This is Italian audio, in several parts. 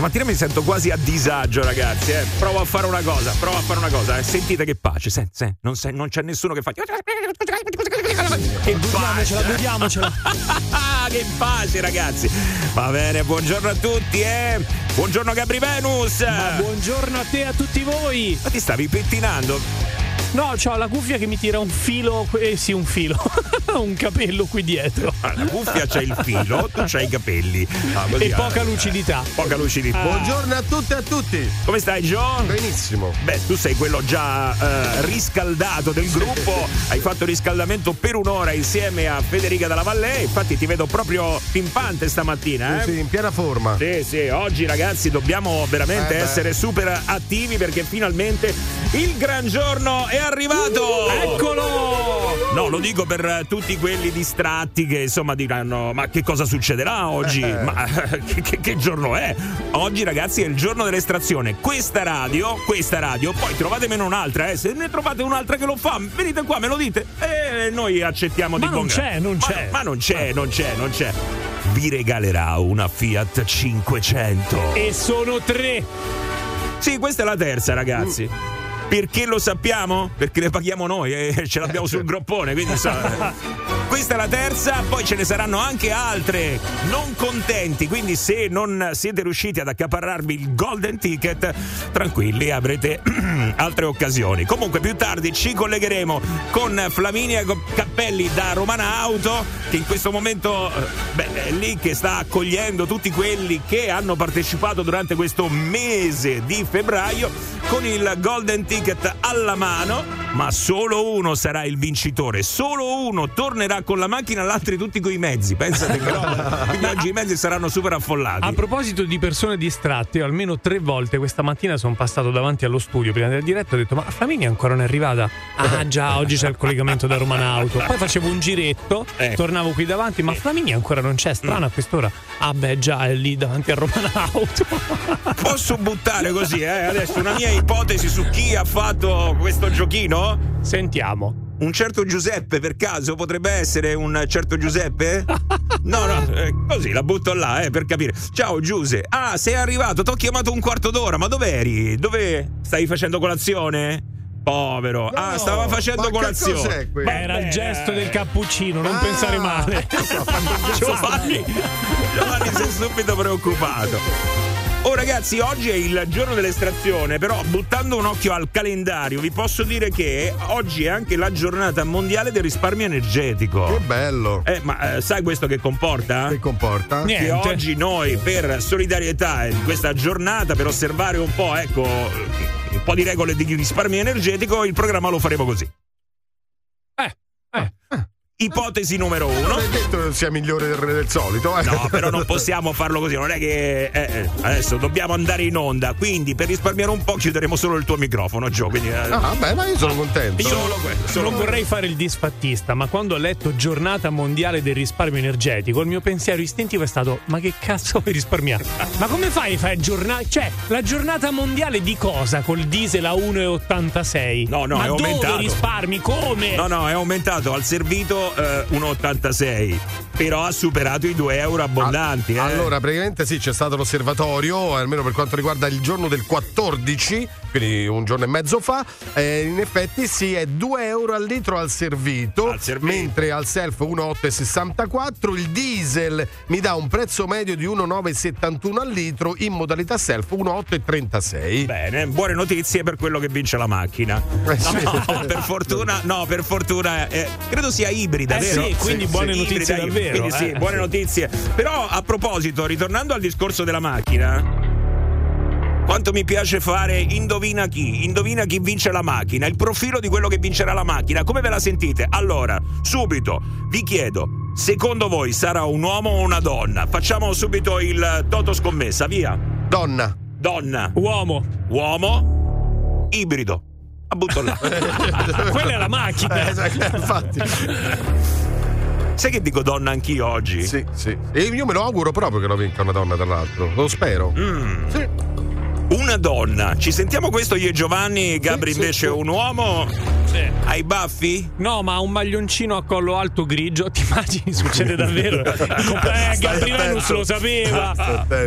Stamattina mi sento quasi a disagio, ragazzi. Eh. Provo a fare una cosa, provo a fare una cosa. Eh. Sentite che pace, sen, sen. Non, sen, non, c'è nessuno che fa. Che pace, godiamocela. che pace, ragazzi. Va bene, buongiorno a tutti, eh. Buongiorno Gabri Venus. Ma buongiorno a te e a tutti voi. Ma ti stavi pettinando? No, ho la cuffia che mi tira un filo, eh sì, un filo, un capello qui dietro. Ah, la cuffia c'è il filo, tu c'hai i capelli. Ah, e poca lucidità. Poca lucidità. Ah. Buongiorno a tutte e a tutti. Come stai, John? Benissimo. Beh, tu sei quello già uh, riscaldato del gruppo. Hai fatto riscaldamento per un'ora insieme a Federica Dalla Valle. Infatti, ti vedo proprio pimpante stamattina. Eh? Sì, in piena forma. Sì, sì. Oggi, ragazzi, dobbiamo veramente eh essere super attivi perché finalmente il gran giorno è arrivato! Eccolo! No, lo dico per tutti quelli distratti che insomma diranno: Ma che cosa succederà oggi? Eh. Ma che, che, che, giorno è? Oggi, ragazzi, è il giorno dell'estrazione. Questa radio, questa radio, poi trovatemene un'altra, eh. Se ne trovate un'altra che lo fa, venite qua, me lo dite. E noi accettiamo ma di non c'è, non ma, c'è. Ma non c'è, non c'è, non c'è. Vi regalerà una Fiat 500. E sono tre. Sì, questa è la terza, ragazzi. Mm. Perché lo sappiamo? Perché le paghiamo noi e ce l'abbiamo sul groppone, quindi so, questa è la terza, poi ce ne saranno anche altre non contenti, quindi se non siete riusciti ad accaparrarvi il golden ticket, tranquilli, avrete altre occasioni. Comunque più tardi ci collegheremo con Flaminia Cappelli da Romana Auto, che in questo momento eh, beh, è lì che sta accogliendo tutti quelli che hanno partecipato durante questo mese di febbraio con il golden ticket ticket alla mano, ma solo uno sarà il vincitore, solo uno tornerà con la macchina, gli altri tutti con i mezzi. Pensate che roba. Quindi oggi i mezzi saranno super affollati. A proposito di persone distratte, almeno tre volte questa mattina sono passato davanti allo studio prima del diretto e ho detto: Ma Flaminia ancora non è arrivata? Ah, già, oggi c'è il collegamento da Romana Auto. Poi facevo un giretto, eh. tornavo qui davanti, ma Flaminia ancora non c'è, strano mm. a quest'ora. Ah, beh, già è lì davanti a Romana Auto. Posso buttare così, eh? Adesso una mia ipotesi su chi ha fatto questo giochino? Sentiamo. Un certo Giuseppe per caso potrebbe essere un certo Giuseppe? No, no, eh, così la butto là, eh, per capire. Ciao Giuse. Ah, sei arrivato, ti ho chiamato un quarto d'ora, ma dov'eri? Dove stai facendo colazione? Povero. No, ah, stava facendo colazione. Beh, era il gesto del cappuccino, non ah, pensare male. Giovanni, Giovanni si è subito preoccupato. Oh ragazzi, oggi è il giorno dell'estrazione, però buttando un occhio al calendario vi posso dire che oggi è anche la giornata mondiale del risparmio energetico. Che bello! Eh, ma eh, sai questo che comporta? Che comporta? Niente. Che oggi noi per solidarietà in questa giornata, per osservare un po', ecco, un po' di regole di risparmio energetico, il programma lo faremo così. Eh, eh. eh. Ipotesi numero uno. Non è detto che sia migliore del, del solito. Eh. No, però non possiamo farlo così. Non è che eh, eh, adesso dobbiamo andare in onda. Quindi, per risparmiare un po', chiuderemo solo il tuo microfono, Gio. Quindi, eh, ah, beh, ma io sono contento. Io solo quello, solo non vorrei fare il disfattista, ma quando ho letto Giornata Mondiale del Risparmio Energetico, il mio pensiero istintivo è stato: ma che cazzo vuoi risparmiare? ma come fai a fare giornata? Cioè, la giornata mondiale di cosa? Col diesel a 1,86? No, no, ma è aumentato. Dove risparmi? Come? No, no, è aumentato al servito eh, 1,86 1,86 però ha superato i 2 euro abbondanti. Eh. Allora, praticamente sì, c'è stato l'osservatorio, almeno per quanto riguarda il giorno del 14, quindi un giorno e mezzo fa. Eh, in effetti sì, è 2 euro al litro al servito, al servito. mentre al self 1,864. Il diesel mi dà un prezzo medio di 1,971 al litro, in modalità self 1,836. Bene, buone notizie per quello che vince la macchina. Eh, sì. no, per fortuna, no, per fortuna, eh, credo sia ibrida, eh, vero? Sì, quindi sì, buone sì, notizie ibrida, davvero. Quindi sì, eh. buone notizie. Però a proposito, ritornando al discorso della macchina, quanto mi piace fare indovina chi, indovina chi vince la macchina, il profilo di quello che vincerà la macchina, come ve la sentite? Allora, subito vi chiedo, secondo voi sarà un uomo o una donna? Facciamo subito il toto scommessa, via. Donna. Donna. Uomo. Uomo. Ibrido. A butto là. Quella è la macchina. Eh, infatti. Sai che dico donna anch'io oggi? Sì, sì. E io me lo auguro proprio che lo vinca una donna, tra l'altro. Lo spero. Mm. Sì una donna. Ci sentiamo questo io e Giovanni, Gabri sì, invece sì, un uomo. Sì. Hai baffi? No, ma un maglioncino a collo alto grigio, ti immagini? Succede davvero. eh, Gabrielus lo sapeva.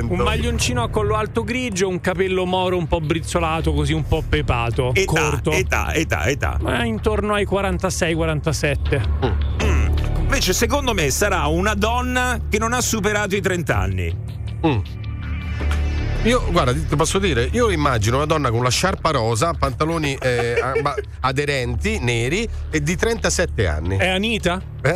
Un maglioncino a collo alto grigio, un capello moro un po' brizzolato, così un po' pepato. Età, corto. età, età, età. Eh, intorno ai 46-47. Mm. Invece, secondo me, sarà una donna che non ha superato i 30 anni. Mm. Io, guarda, ti posso dire, io immagino una donna con la sciarpa rosa, pantaloni eh, aderenti, neri e di 37 anni. È Anita? Eh?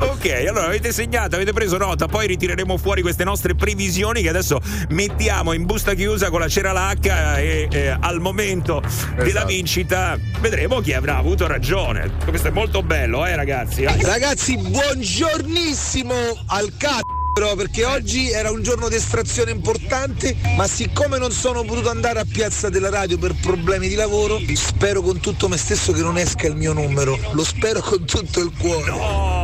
ok, allora avete segnato, avete preso nota, poi ritireremo fuori queste nostre previsioni che adesso mettiamo in busta chiusa con la cera lacca e, e al momento esatto. della vincita vedremo chi avrà avuto ragione. Questo è molto bello, eh ragazzi? Ragazzi, buongiornissimo al cazzo perché oggi era un giorno di estrazione importante, ma siccome non sono potuto andare a Piazza della Radio per problemi di lavoro, spero con tutto me stesso che non esca il mio numero. Lo spero con tutto il cuore. No!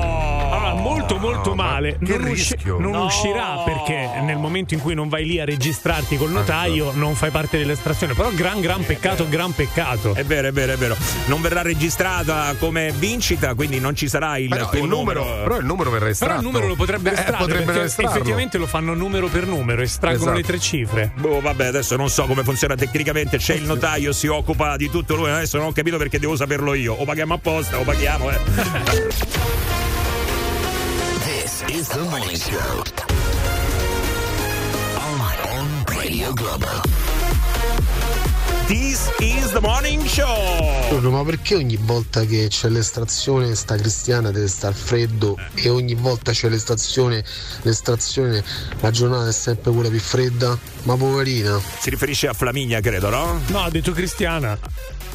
Molto molto male. Non, usci- non no. uscirà perché nel momento in cui non vai lì a registrarti col notaio non fai parte dell'estrazione. Però gran gran peccato, gran peccato. È vero, è vero, è vero. Non verrà registrata come vincita, quindi non ci sarà il, Beh, il numero, numero. Però il numero verrà estratto. Però il numero lo potrebbe eh, estrarre perché estrarlo. effettivamente lo fanno numero per numero, estraggono esatto. le tre cifre. Boh, vabbè, adesso non so come funziona tecnicamente. C'è il notaio, si occupa di tutto lui. Adesso non ho capito perché devo saperlo io. O paghiamo apposta o paghiamo, eh. is the morning show. On, on Radio Global. This is the morning show. Ma perché ogni volta che c'è l'estrazione sta cristiana deve star freddo e ogni volta c'è l'estrazione, l'estrazione la giornata è sempre quella più fredda? Ma poverina. Si riferisce a Flaminia, credo, no? No, ha detto cristiana.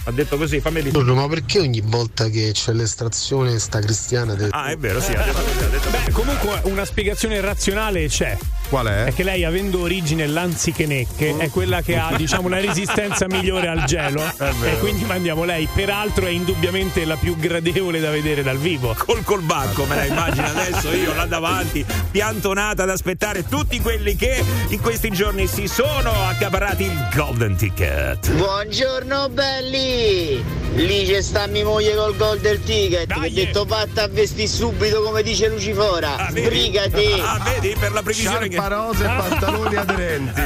Ha detto così, fammi. No, ma perché ogni volta che c'è l'estrazione sta cristiana? Deve... Ah, è vero, sì. Ha detto, ha detto. Beh, comunque una spiegazione razionale c'è. Qual è? È che lei, avendo origine lanzichenecche, è quella che ha, diciamo, una resistenza migliore al gelo. E quindi mandiamo lei. Peraltro è indubbiamente la più gradevole da vedere dal vivo. Col colbacco, me la immagino adesso io là davanti, piantonata ad aspettare tutti quelli che in questi giorni si sono accaparrati il Golden Ticket. Buongiorno belli! Lì c'è sta mia moglie col gol del ticket Dai. che ha detto fatta a vestire subito come dice Lucifora. Ah, Sbrigati! Ah, vedi per la previsione Sciarpa che... rose e pantaloni aderenti.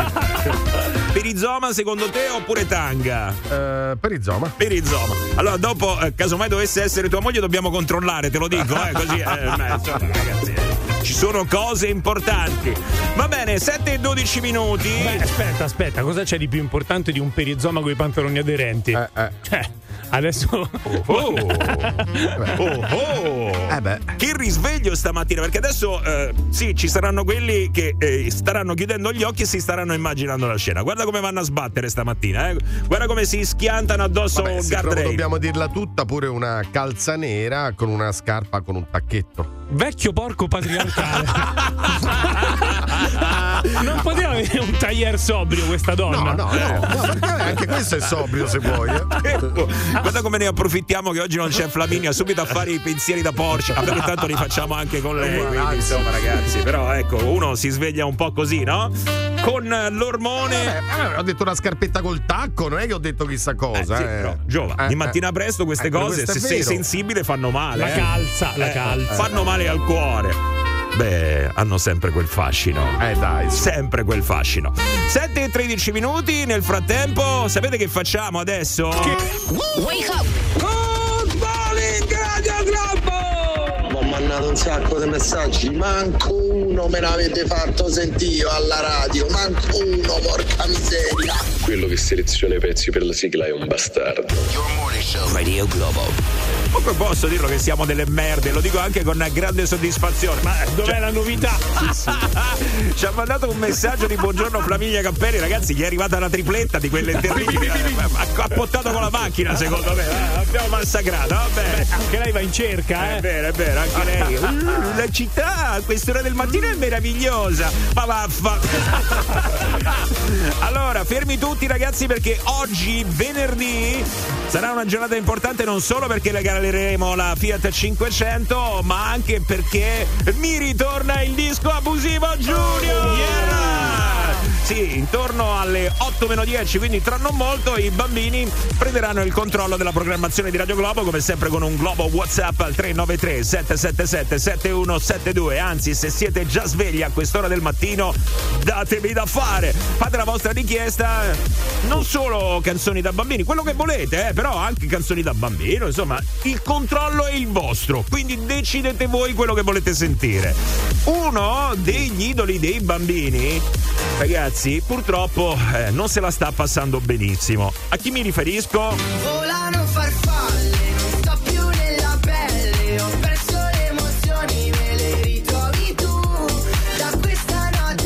Perizoma secondo te oppure tanga? Uh, perizoma. Perizoma. Allora dopo, eh, casomai dovesse essere tua moglie, dobbiamo controllare, te lo dico, eh, così. Eh, insomma, ragazzi. Eh ci sono cose importanti. Va bene, 7 e 12 minuti. Beh, aspetta, aspetta, cosa c'è di più importante di un perizoma con i pantaloni aderenti? Eh, eh. Cioè, adesso. Oh, oh. oh, oh. Eh beh. Che risveglio stamattina, perché adesso eh, sì, ci saranno quelli che eh, staranno chiudendo gli occhi e si staranno immaginando la scena. Guarda come vanno a sbattere stamattina, eh. Guarda come si schiantano addosso Vabbè, un guardrail. Dobbiamo dirla tutta, pure una calza nera con una scarpa con un tacchetto. Vecchio porco patriarcale. non poteva avere un taglier sobrio questa donna. No, no, no, no anche questo è sobrio se vuoi. Eh. Guarda come ne approfittiamo che oggi non c'è Flaminia, subito a fare i pensieri da Porsche. Vabbè, intanto li facciamo anche con lei. Quindi, insomma, ragazzi, però ecco, uno si sveglia un po' così, no? Con l'ormone. Vabbè, ho detto una scarpetta col tacco, non è che ho detto chissà cosa. Eh, sì, eh. Però, Giova, eh, di mattina presto queste cose, se sei sensibile, fanno male. La eh. calza, la calza. Fanno male male al cuore. Beh, hanno sempre quel fascino. Eh dai. Sempre quel fascino. 7 e 13 minuti. Nel frattempo, sapete che facciamo adesso? Che... Wake up! Good morning, Radio Globo! Ho mandato un sacco di messaggi. Manco uno me l'avete fatto sentire alla radio. Manco uno, porca miseria. Quello che seleziona i pezzi per la sigla è un bastardo. Your morning show. Radio Globo. Comunque posso dirlo che siamo delle merde, lo dico anche con grande soddisfazione. Ma dov'è cioè, la novità? Ci ha mandato un messaggio di buongiorno Flaminia Cappelli, ragazzi, gli è arrivata la tripletta di quelle terribili. ha appottato con la macchina, secondo me. Eh, abbiamo massacrato, vabbè. Anche lei va in cerca, eh? È vero, è vero, anche lei. Uh, la città a quest'ora del mattino è meravigliosa. Ma vaffa. allora, fermi tutti ragazzi perché oggi, venerdì, sarà una giornata importante non solo perché le regaleremo la Fiat 500, ma anche perché mi ritorna il disco abusivo Junior! Yeah! Sì, intorno alle 8 meno 10, quindi tra non molto i bambini prenderanno il controllo della programmazione di Radio Globo, come sempre con un Globo WhatsApp al 393 777 7172. Anzi, se siete già svegli a quest'ora del mattino, datemi da fare. Fate la vostra richiesta, non solo canzoni da bambini, quello che volete, eh, però anche canzoni da bambino, insomma, il controllo è il vostro, quindi decidete voi quello che volete sentire. Uno degli idoli dei bambini, ragazzi, purtroppo eh, non se la sta passando benissimo. A chi mi riferisco? Volano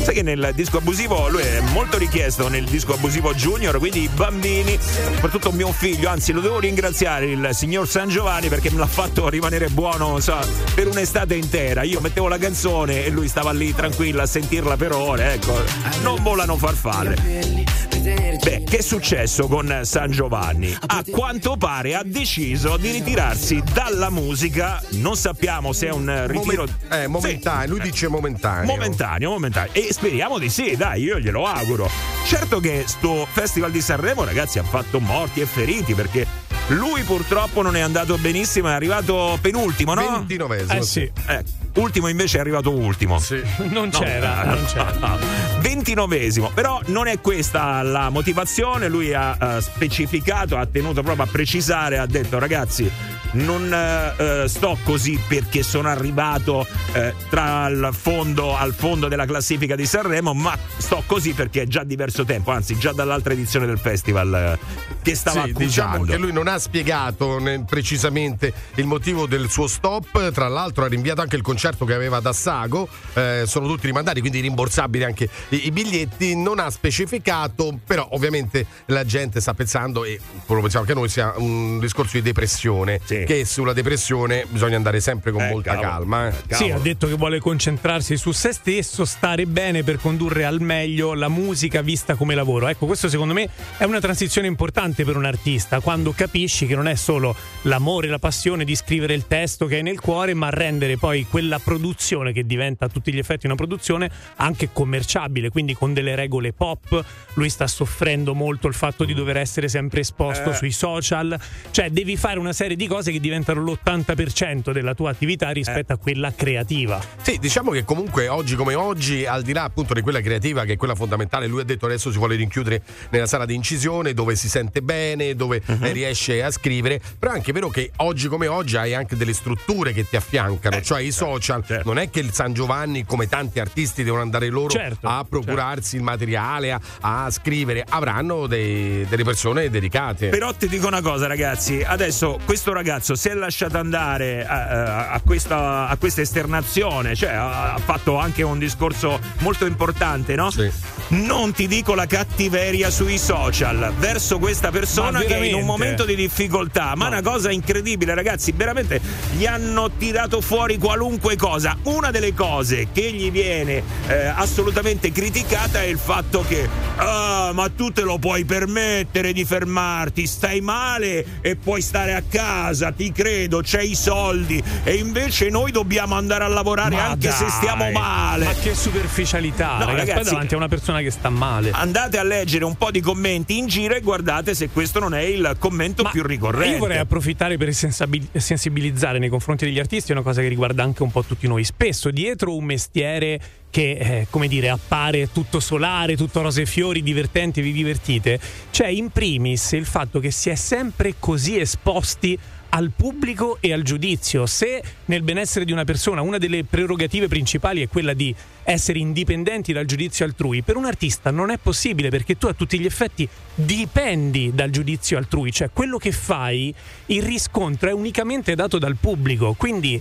Sai che nel disco abusivo lui è molto richiesto nel disco abusivo junior, quindi i bambini, soprattutto mio figlio, anzi lo devo ringraziare il signor San Giovanni perché me l'ha fatto rimanere buono so, per un'estate intera. Io mettevo la canzone e lui stava lì tranquillo a sentirla per ore, ecco. Non volano farfalle. Beh, che è successo con San Giovanni? A quanto pare ha deciso di ritirarsi dalla musica. Non sappiamo se è un ritiro. Momen- eh, momentaneo, lui dice momentaneo. Momentaneo, momentaneo. E speriamo di sì, dai, io glielo auguro. Certo che sto Festival di Sanremo, ragazzi, ha fatto morti e feriti perché lui purtroppo non è andato benissimo, è arrivato penultimo, no? 29esimo. Eh sì, Eh, ultimo invece è arrivato ultimo. Sì. non c'era, non c'era. 29esimo, però non è questa la motivazione, lui ha eh, specificato, ha tenuto proprio a precisare, ha detto ragazzi non eh, eh, sto così perché sono arrivato eh, tra il fondo al fondo della classifica di Sanremo, ma sto così perché è già diverso tempo, anzi già dall'altra edizione del festival eh, che stava Sì, accusando. diciamo che lui non ha spiegato né, precisamente il motivo del suo stop. Tra l'altro, ha rinviato anche il concerto che aveva ad Assago. Eh, sono tutti rimandati, quindi rimborsabili anche i, i biglietti. Non ha specificato, però, ovviamente la gente sta pensando, e quello pensiamo che noi sia un discorso di depressione. Sì. Che sulla depressione bisogna andare sempre con Eh, molta cavolo. calma. eh. Sì, ha detto che vuole concentrarsi su se stesso, stare bene per condurre al meglio la musica vista come lavoro. Ecco, questo secondo me è una transizione importante per un artista, quando capisci che non è solo l'amore, la passione di scrivere il testo che hai nel cuore, ma rendere poi quella produzione che diventa a tutti gli effetti una produzione anche commerciabile, quindi con delle regole pop. Lui sta soffrendo molto il fatto di dover essere sempre esposto Eh. sui social, cioè devi fare una serie di cose che diventano l'80% della tua attività rispetto a quella creativa. Sì, diciamo che comunque oggi come oggi, al di là appunto di quella creativa che è quella fondamentale, lui ha detto adesso si vuole rinchiudere nella sala di incisione dove si sente bene, dove eh, riesce a scrivere, però è anche vero che oggi come oggi hai anche delle strutture che ti affiancano, Eh, cioè i social, certo. non è che il San Giovanni come tanti artisti devono andare loro Certo, a procurarsi il materiale, a, a scrivere, avranno dei- delle persone dedicate. Però ti dico una cosa, ragazzi. Adesso questo ragazzo si è lasciato andare a, a- questa, a questa esternazione, cioè ha, fatto anche un discorso molto importante, no? Sì. Non ti dico la cattiveria sui social verso questa persona che è in un momento di difficoltà. Ma No. una cosa incredibile, ragazzi. Veramente gli hanno tirato fuori qualunque cosa. Una delle cose che gli viene eh, assolutamente criticata è il fatto che, ah, ma tu te lo puoi permettere di fermarti, stai male e puoi stare a casa, ti credo, c'hai i soldi e invece noi dobbiamo andare a lavorare Ma anche se dai, stiamo male. Ma che superficialità, No, ragazzi, ragazzi- davanti a una persona che sta male. Andate a leggere un po' di commenti in giro e guardate se questo non è il commento Ma più ricorrente. Io vorrei approfittare per sensabil- sensibilizzare nei confronti degli artisti, è una cosa che riguarda anche un po' tutti noi. Spesso dietro un mestiere che, eh, come dire, appare tutto solare, tutto rose e fiori, divertente, vi divertite, c'è in primis il fatto che si è sempre così esposti al pubblico e al giudizio. Se nel benessere di una persona una delle prerogative principali è quella di essere indipendenti dal giudizio altrui, per un artista non è possibile perché tu a tutti gli effetti dipendi dal giudizio altrui, cioè quello che fai, il riscontro è unicamente dato dal pubblico, quindi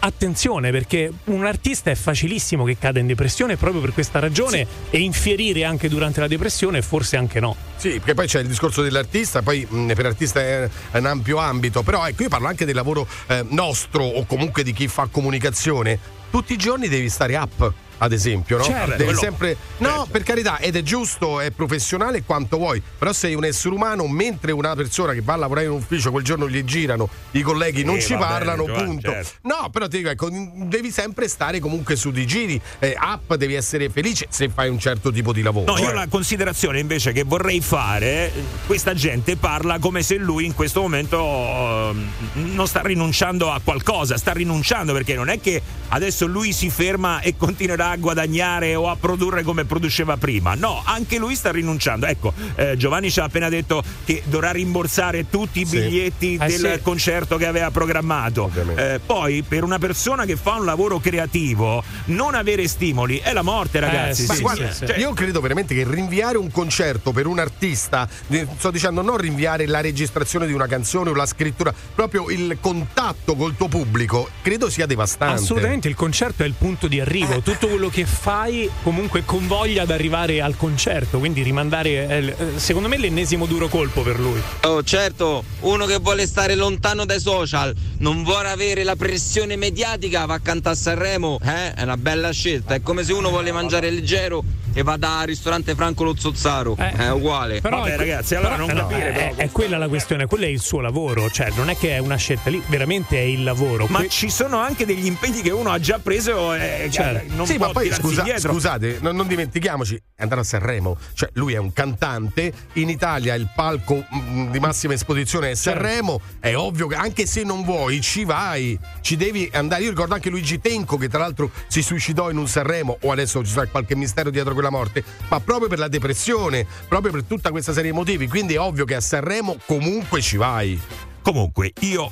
attenzione perché un artista è facilissimo che cada in depressione proprio per questa ragione e infierire anche durante la depressione forse anche no. Sì, perché poi c'è il discorso dell'artista, poi mh, per l'artista è è un ampio ambito, però ecco io parlo anche del lavoro eh, nostro o comunque di chi fa comunicazione. Tutti i giorni devi stare up. Ad esempio, no? Certo. Devi Quello- sempre. No, certo. per carità, ed è giusto, è professionale quanto vuoi. Però sei un essere umano, mentre una persona che va a lavorare in ufficio quel giorno gli girano, i colleghi non Eh, ci bene, parlano, Giovanni, punto. certo. No, però ti dico, ecco, devi sempre stare comunque su di giri. Eh, up, devi essere felice se fai un certo tipo di lavoro. No, io eh. la considerazione invece che vorrei fare, questa gente parla come se lui in questo momento eh, non sta rinunciando a qualcosa, sta rinunciando perché non è che adesso lui si ferma e continuerà a guadagnare o a produrre come produceva prima. No, anche lui sta rinunciando. Ecco, eh, Giovanni ci ha appena detto che dovrà rimborsare tutti i Sì. biglietti Eh, del sì. concerto che aveva programmato. Eh, poi per una persona che fa un lavoro creativo, non avere stimoli è la morte, ragazzi. Eh, Ma sì, guarda, sì, Cioè, io credo veramente che rinviare un concerto per un artista, eh, sto dicendo non rinviare la registrazione di una canzone o la scrittura, proprio il contatto col tuo pubblico, credo sia devastante. Assolutamente, il concerto è il punto di arrivo. Tutto quello che fai comunque convoglia ad arrivare al concerto, quindi rimandare è eh, secondo me l'ennesimo duro colpo per lui. Oh, certo, uno che vuole stare lontano dai social, non vuole avere la pressione mediatica, va a cantare a Sanremo, eh? È una bella scelta. È come se uno vuole mangiare leggero e va al ristorante Franco Lo Zozzaro. Eh, è uguale. Però Vabbè, è- ragazzi, allora però- non no, capire, è, però. è quella la questione, quello è il suo lavoro, cioè non è che è una scelta lì, veramente è il lavoro. Ma Que- ci sono anche degli impegni che uno ha già preso e Certo. non sì, può poi scusa- scusate, non, non dimentichiamoci, è andato a Sanremo, cioè lui è un cantante, in Italia il palco mm, di massima esposizione è Certo. Sanremo, è ovvio che anche se non vuoi ci vai, ci devi andare. Io ricordo anche Luigi Tenco che tra l'altro si suicidò in un Sanremo, o adesso ci sarà qualche mistero dietro quella morte, ma proprio per la depressione, proprio per tutta questa serie di motivi, quindi è ovvio che a Sanremo comunque ci vai. Comunque, io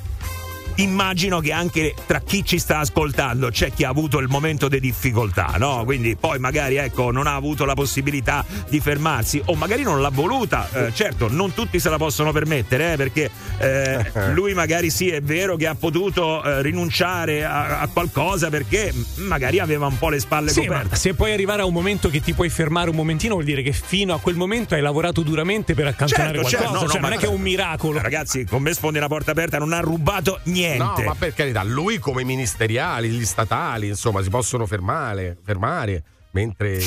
immagino che anche tra chi ci sta ascoltando c'è chi ha avuto il momento di difficoltà, no? Quindi poi magari ecco non ha avuto la possibilità di fermarsi o magari non l'ha voluta. Eh, certo, non tutti se la possono permettere, eh, perché eh, lui magari sì è vero che ha potuto eh, rinunciare a, a qualcosa perché magari aveva un po' le spalle Sì, ma coperte. se puoi arrivare a un momento che ti puoi fermare un momentino, vuol dire che fino a quel momento hai lavorato duramente per accantonare Certo, qualcosa. certo, no, cioè, no, non ma- è che è un miracolo. Ragazzi, con me sfondi una porta aperta, non ha rubato niente. No, ma per carità, lui come ministeriali, gli statali, insomma, si possono fermare, fermare. Mentre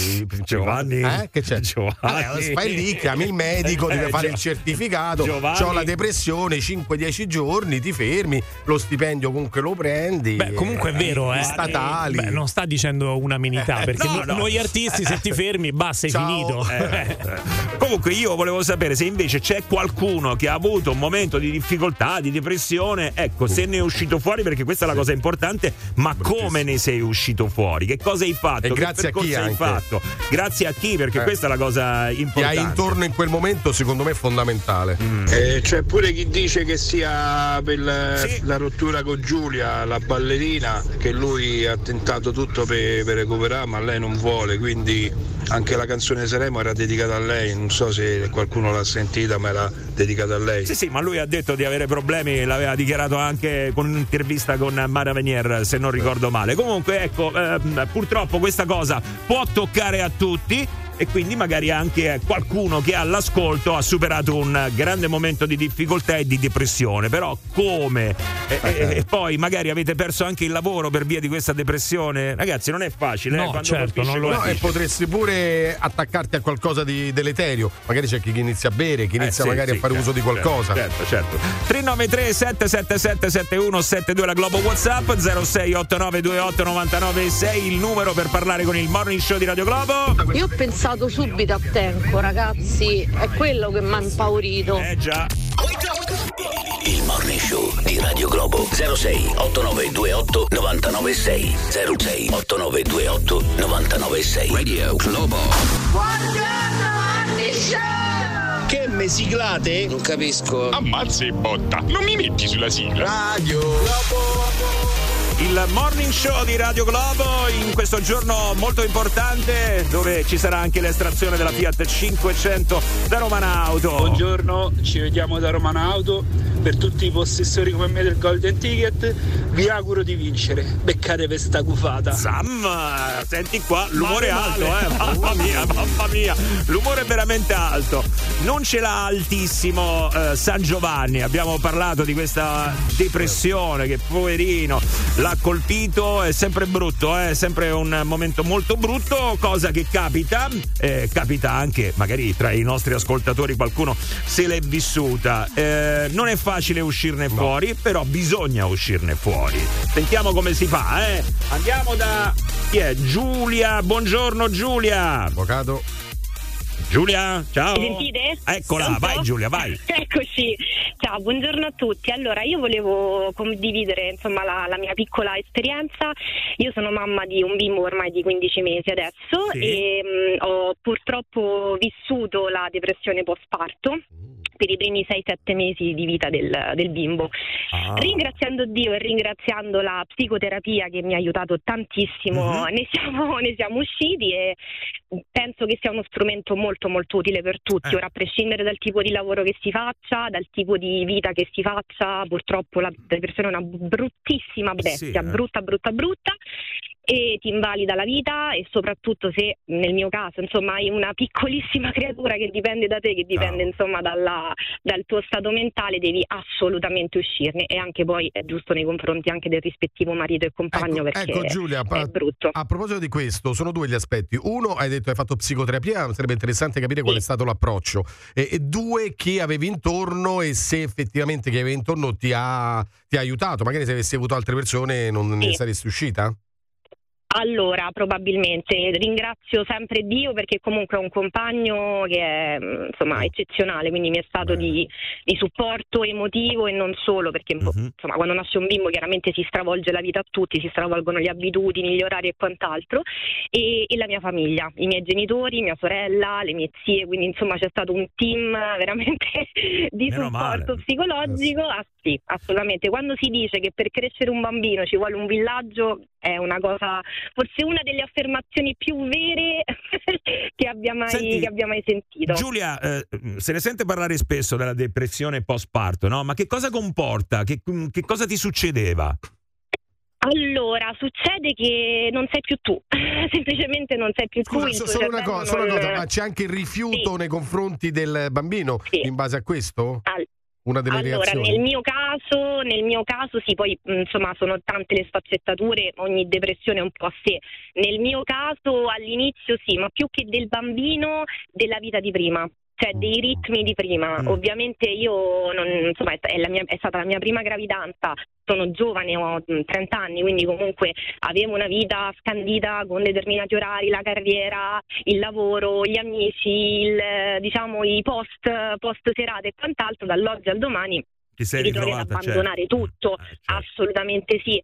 Giovanni, eh, che c'è? Giovanni. Eh, vai lì, chiami il medico, Eh, deve fare Gio- il certificato. Giovanni. Ho la depressione, 5-10 giorni, ti fermi, lo stipendio comunque lo prendi. Beh, comunque è vero, Gli eh. statali. Beh, non sta dicendo un'amenità, perché no, no- no. noi artisti, se ti fermi, basta, è Ciao. finito. Eh, eh. Comunque io volevo sapere se invece c'è qualcuno che ha avuto un momento di difficoltà, di depressione, ecco, se ne è uscito fuori perché questa è la cosa importante, ma come ne sei uscito fuori? Che cosa hai fatto? E grazie a chi anche? fatto? Grazie a chi? Perché Eh. questa è la cosa Che hai importante. intorno in quel momento, secondo me, è fondamentale. Eh, c'è pure chi dice che sia per la, Sì. la rottura con Giulia, la ballerina, che lui ha tentato tutto per, per recuperare, ma lei non vuole, quindi anche la canzone Saremo era dedicata a lei, non so se qualcuno l'ha sentita, ma era dedicata a lei. Sì, sì, ma lui ha detto di avere problemi, l'aveva dichiarato anche con un'intervista con Mara Venier, se non ricordo male. Comunque, ecco, ehm, purtroppo questa cosa può toccare a tutti. E quindi magari anche qualcuno che all'ascolto ha superato un grande momento di difficoltà e di depressione. Però come? E, e- e poi magari avete perso anche il lavoro per via di questa depressione. Ragazzi, non è facile. No, eh, quando certo, non lo è. No, e potresti pure attaccarti a qualcosa di deleterio. Magari c'è chi inizia a bere, chi Eh, inizia sì, magari sì, a fare certo, uso di qualcosa. Certo, certo. 393 777 7172 la Globo WhatsApp 0689 28 6 il numero per parlare con il Morning Show di Radio Globo. Io ho pensato subito a Tenco, ragazzi, è quello che mi ha impaurito. Eh già. Il morning show di Radio Globo 06 8928 996 06 8928 996 Radio Globo Che me siglate? Non capisco. Ammazza e botta, non mi metti sulla sigla. Radio Globo. Il Morning Show di Radio Globo in questo giorno molto importante dove ci sarà anche l'estrazione della Fiat 500 da Romanauto. Buongiorno, ci vediamo da Romanauto. Per tutti i possessori come me del Golden Ticket, vi auguro di vincere. Beccate questa cufata. Sam, senti qua, l'umore è alto, eh. Mamma mia, mamma mia. L'umore è veramente alto. Non ce l'ha altissimo eh, San Giovanni. Abbiamo parlato di questa depressione che poverino l'ha colpito. È sempre brutto, eh. è sempre un momento molto brutto, cosa che capita, eh, capita anche magari tra i nostri ascoltatori qualcuno se l'è vissuta. Eh, non è facile uscirne fuori, però bisogna uscirne fuori. Sentiamo come si fa, eh? Andiamo da chi è? Giulia, buongiorno Giulia. Avvocato. Giulia, ciao. Mi sentite? Eccola, Pronto? vai Giulia, vai. Eccoci, ciao, buongiorno a tutti. Allora, io volevo condividere insomma la, la mia piccola esperienza. Io sono mamma di un bimbo ormai di 15 mesi adesso Sì. e mh, ho purtroppo vissuto la depressione postparto per i primi 6-7 mesi di vita del, del bimbo. Ringraziando Dio e ringraziando la psicoterapia che mi ha aiutato tantissimo, ne, siamo, ne siamo usciti e penso che sia uno strumento molto molto utile per tutti, ora a prescindere dal tipo di lavoro che si faccia, dal tipo di vita che si faccia, purtroppo la depressione è una bruttissima bestia, eh. brutta brutta brutta e ti invalida la vita e soprattutto se nel mio caso insomma hai una piccolissima creatura che dipende da te, che dipende insomma dalla- dal tuo stato mentale, devi assolutamente uscirne e anche poi è giusto nei confronti anche del rispettivo marito e compagno perché Ecco Giulia, pa- è brutto. a proposito di questo, sono due gli aspetti. Uno, hai detto hai fatto psicoterapia, sarebbe interessante capire qual è stato l'approccio. E, e due, chi avevi intorno e se effettivamente chi avevi intorno ti ha, ti ha aiutato. Magari se avessi avuto altre persone non ne Sì. saresti uscita? Allora, probabilmente ringrazio sempre Dio perché comunque ho un compagno che è mm, insomma eccezionale, quindi mi è stato di, di supporto emotivo e non solo, perché boh, insomma quando nasce un bimbo chiaramente si stravolge la vita a tutti, si stravolgono le abitudini, gli orari e quant'altro, e, e la mia famiglia, i miei genitori, mia sorella, le mie zie, quindi insomma c'è stato un team veramente di Meno supporto male. psicologico. Ah, sì, assolutamente. Quando si dice che per crescere un bambino ci vuole un villaggio è una cosa, forse una delle affermazioni più vere che abbia mai, Senti, che abbia mai sentito. Giulia, eh, se ne sente parlare spesso della depressione postparto, no? Ma che cosa comporta? Che, che cosa ti succedeva? Allora, succede che non sei più tu, semplicemente non sei più tu. Scusa, il so- solo una cosa, solo una cosa, ma c'è anche il rifiuto nei confronti del bambino in base a questo? Al- Una delle allora, reazioni? nel mio caso, nel mio caso sì, poi insomma sono tante le sfaccettature, ogni depressione è un po' a sé. Nel mio caso all'inizio sì, ma più che del bambino, della vita di prima. Cioè dei ritmi di prima. Ovviamente io non, insomma, è, mia- è stata la mia prima gravidanza, sono giovane, ho mh, 30 anni, quindi comunque avevo una vita scandita con determinati orari, la carriera, il lavoro, gli amici, il, diciamo i post, post serate e quant'altro, dall'oggi al domani Ti sei ritrovi ad ritrovata, abbandonare certo. tutto, assolutamente sì.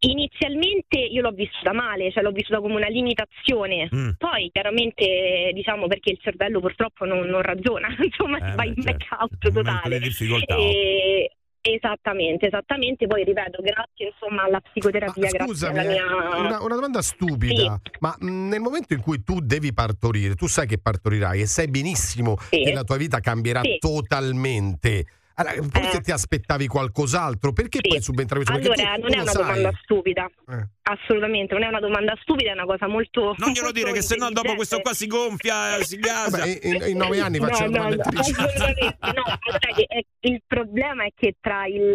Inizialmente io l'ho vissuta male, cioè l'ho vissuta come una limitazione, Mm. poi chiaramente diciamo perché il cervello purtroppo non, non ragiona, insomma Eh, va beh, in certo. blackout totale. E- Esattamente, esattamente, poi ripeto, grazie insomma alla psicoterapia, grazie Scusami, alla eh, mia... una, una domanda stupida, ma mh, nel momento in cui tu devi partorire, tu sai che partorirai e sai benissimo che la tua vita cambierà Sì. totalmente. Allora, forse ti aspettavi qualcos'altro, perché poi subentra questo? Allora, tu- non è una sai. domanda stupida. Eh. Assolutamente, non è una domanda stupida, è una cosa molto. Non glielo dire che se no dopo questo qua si gonfia, si gasa. Vabbè, in, in nove anni faccio no, la no, domanda no, assolutamente no. Eh, il problema è che tra il,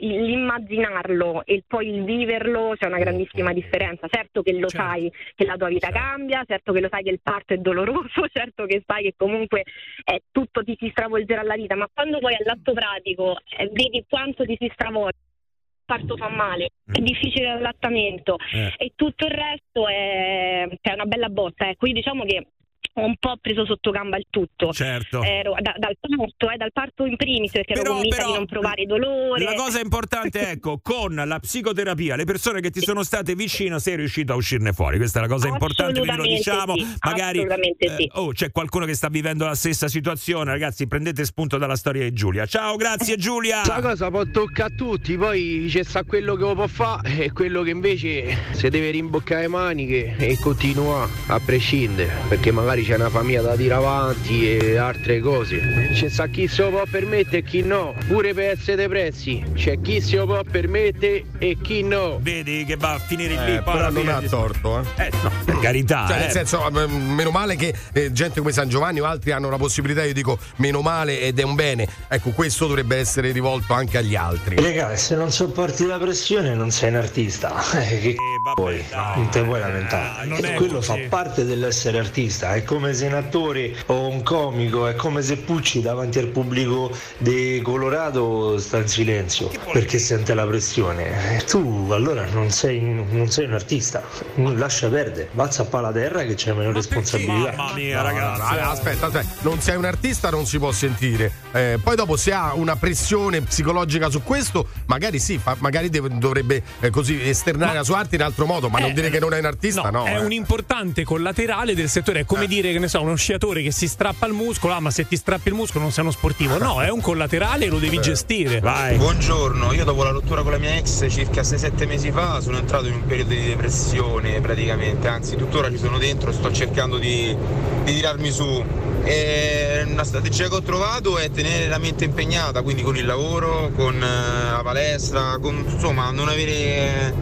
l'immaginarlo e poi il viverlo c'è una grandissima differenza. Certo che lo sai che la tua vita cambia, certo che lo sai che il parto è doloroso, certo che sai che comunque è tutto ti si stravolgerà la vita, ma quando poi all'atto pratico eh, vedi quanto ti si stravolge il parto fa male, è difficile l'allattamento Eh. e tutto il resto è, cioè, è una bella botta. Ecco, io diciamo che ho un po' preso sotto gamba il tutto. Certo. Ero da- dal parto, eh, dal parto in primis, perché ero Però- convinta però, di non provare dolore. La cosa importante ecco, con la psicoterapia, le persone che ti sono state vicino sei riuscito a uscirne fuori. Questa è la cosa importante, quindi lo diciamo. sì, Magari assolutamente sì. eh, oh, c'è qualcuno che sta vivendo la stessa situazione, ragazzi, prendete spunto dalla storia di Giulia. Ciao, grazie Giulia. La cosa può toccare a tutti, poi c'è sta quello che lo può fare e quello che invece si deve rimboccare le maniche e continua a prescindere, perché magari c'è una famiglia da tirare avanti e altre cose. C'è sta chi se lo può permettere e chi no, pure per essere dei prezzi, c'è chi se lo può permettere e chi no. Vedi che va a finire Eh, lì, poi però non ha torto, eh. Eh, no. Per carità, Cioè, eh. nel senso, eh, meno male che eh, gente come San Giovanni o altri hanno la possibilità, io dico meno male ed è un bene. Ecco, questo dovrebbe essere rivolto anche agli altri. Raga, se non sopporti la pressione non sei un artista. Eh, che c***o vuoi? non te puoi lamentare. E quello così. fa parte dell'essere artista. È come se un attore o un comico, è come se Pucci davanti al pubblico di Colorado sta in silenzio perché sente la pressione. E tu allora non sei, non sei un artista. Lascia perdere, bazza a pala terra che c'è meno responsabilità. Mamma mia, No, ragazzi. no, no, aspetta, aspetta, non sei un artista, non si può sentire. Eh, poi dopo se ha una pressione psicologica su questo, magari sì, fa- magari deve- dovrebbe eh, così esternare la sua arte in altro modo, ma non dire che non è un artista, no. è eh. un importante collaterale del settore. È come dire che ne so, uno sciatore che si strappa il muscolo, ah, ma se ti strappi il muscolo non sei uno sportivo. No, è un collaterale e lo devi gestire. Vai. Buongiorno, io dopo la rottura con la mia ex circa 6-7 mesi fa sono entrato in un periodo di depressione praticamente, anzi tuttora ci sono dentro, sto cercando di, di tirarmi su. E una strategia che ho trovato è tenere la mente impegnata, quindi con il lavoro, con eh, la palestra, con, insomma non avere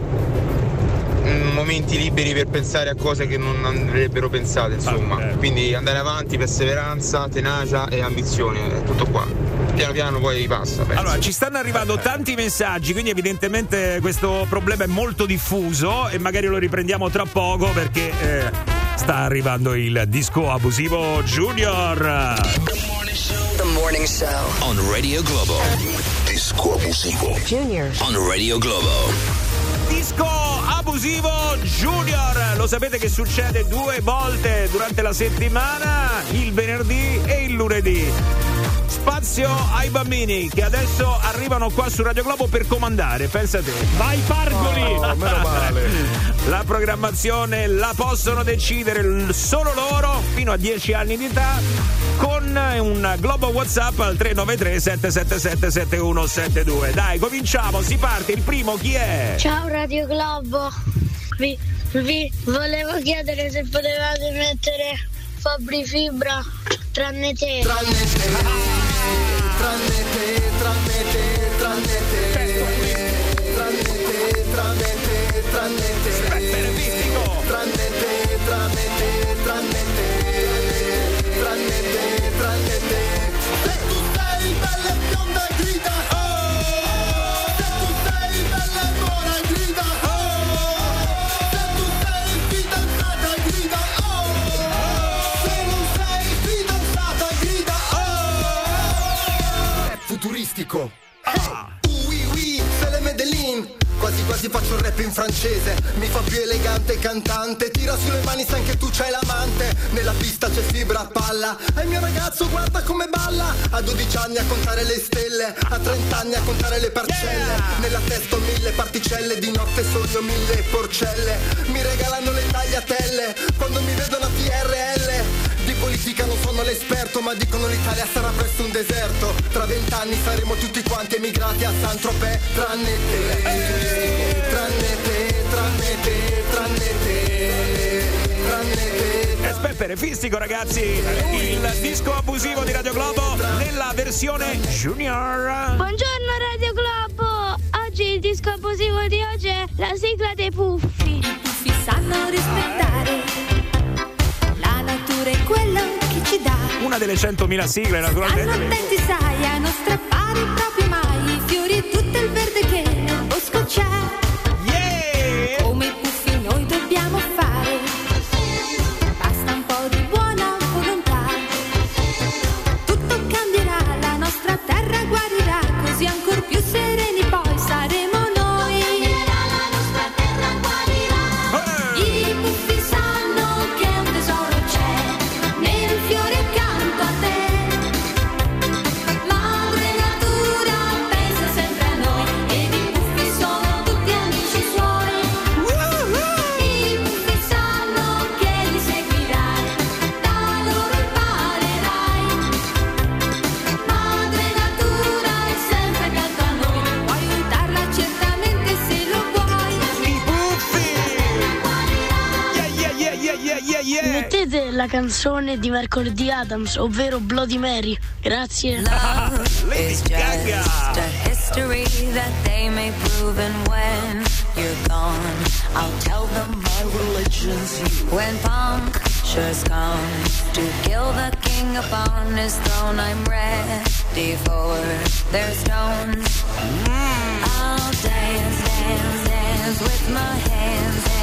momenti liberi per pensare a cose che non andrebbero pensate, insomma. Quindi andare avanti, perseveranza, tenacia e ambizione, è tutto qua. Piano piano poi passa. penso. Allora, ci stanno arrivando tanti messaggi, quindi evidentemente questo problema è molto diffuso e magari lo riprendiamo tra poco perché eh, sta arrivando il disco abusivo Junior. The morning show. On Radio Globo. Disco abusivo. Junior. On Radio Globo. Disco abusivo Junior. Lo sapete che succede due volte durante la settimana, il venerdì e il lunedì. Spazio ai bambini che adesso arrivano qua su Radio Globo per comandare, pensa te. Vai Pargoli! Oh, meno male. La programmazione la possono decidere solo loro fino a 10 anni di età con un globo WhatsApp al 393 777 7172. Dai, cominciamo, si parte. Il primo chi è? Ciao Radio Globo, vi, vi volevo chiedere se potevate mettere Fabri Fibra tranne te. Tranne te, tranne te, tranne te, tranne te. Tranne te, tranne te, tranne te. Tranne te, tranne te, tranne te. Tranne te, tranne te. Se tu sei bella e bionda grida Futuristico Oui oui, le Medellin Quasi quasi faccio il rap in francese. Mi fa più elegante cantante. Tira sulle mani se anche tu c'hai l'amante. Nella pista c'è fibra a palla. E il mio ragazzo guarda come balla. A 12 anni a contare le stelle. A 30 anni a contare le parcelle. Nella testa ho mille particelle. Di notte sogno mille porcelle. Mi regalano le tagliatelle. Quando mi vedono a TRL politica non sono l'esperto ma dicono l'Italia sarà presto un deserto Tra vent'anni saremo tutti quanti emigrati a Saint-Tropez Tranne te, tranne te, tranne te, tranne te, tranne te E Speppere Fistico ragazzi, il disco abusivo di Radio Globo nella versione Junior. Buongiorno Radio Globo, oggi il disco abusivo di oggi è la sigla dei puffi. I puffi sanno rispettare. Quello che ci dà. Una delle 100.000 sigle Stanno naturalmente. attenti, sai, a non strappare proprio mai i fiori e tutto il verde che nel bosco c'è. La canzone di mercoledì Adams, ovvero Bloody Mary. Grazie. Lady Gaga. history that they may prove and when you're come to kill the king upon his throne I'm ready for their stones I'll dance, dance, dance with my hands,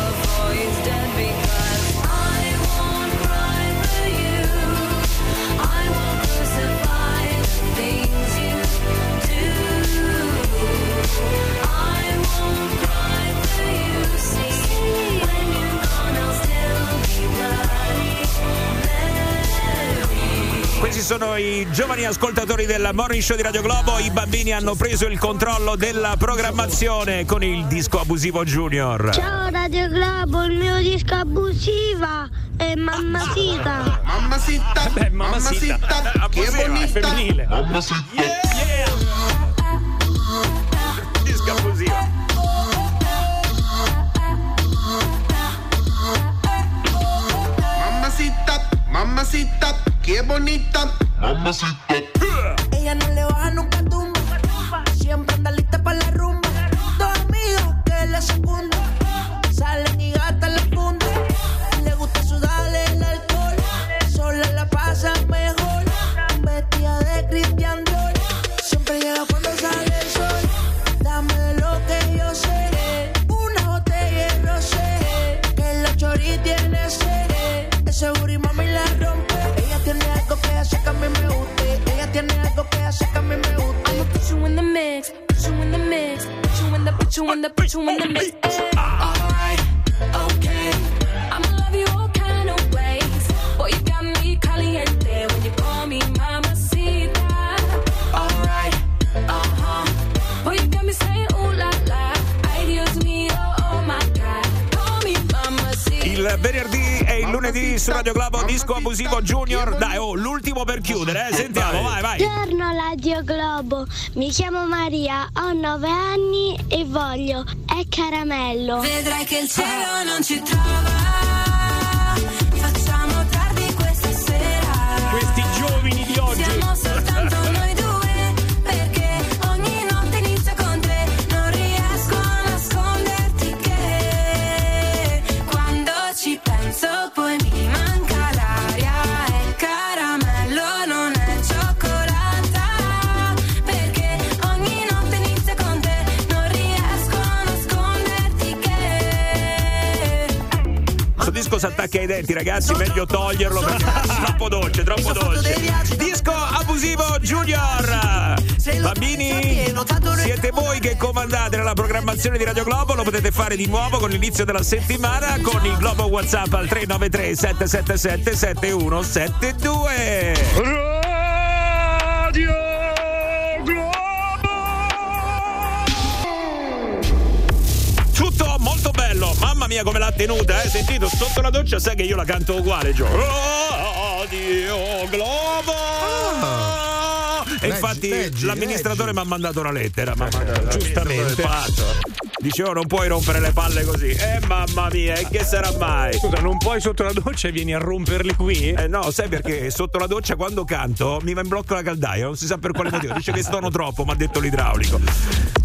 Questi sono i giovani ascoltatori del Morning Show di Radio Globo. I bambini hanno preso il controllo della programmazione con il disco abusivo Junior. Ciao Radio Globo, il mio disco abusiva è Mamma Sita. Mamma sitta, Beh, mamma sita. che Abusiva, è bonita. femminile. Mamma sitta. Disco abusivo. Mamma sitta, mamma sitta, che bonita. Mamma sitta. Ella no you in the, put you in the, mix. Su Radio Globo Disco Abusivo Junior. Dai, oh, l'ultimo per chiudere, eh. Sentiamo, vai, vai. Buongiorno Radio Globo, mi chiamo Maria, ho 9 anni e voglio è caramello. Vedrai che il cielo non ci trova. Facciamo tardi questa sera. Questi giovani di oggi. Siamo soltanto attacca ai denti, ragazzi, meglio toglierlo perché è troppo dolce, troppo dolce. Disco abusivo Junior. Bambini, siete voi che comandate nella programmazione di Radio Globo, lo potete fare di nuovo con l'inizio della settimana con il Globo WhatsApp al 393 777 7172. Mia come l'ha tenuta, eh? Sentito sotto la doccia, sai che io la canto uguale, Gio. Radio Globo! E Leggi, infatti leggi, l'amministratore mi ha mandato una lettera, ma giustamente. Dicevo non puoi rompere le palle così. Eh mamma mia, e che sarà mai? Scusa, non puoi sotto la doccia e vieni a romperli qui? Eh no, sai perché sotto la doccia quando canto mi va in blocco la caldaia, non si sa per quale motivo. Dice che stono troppo, mi ha detto l'idraulico.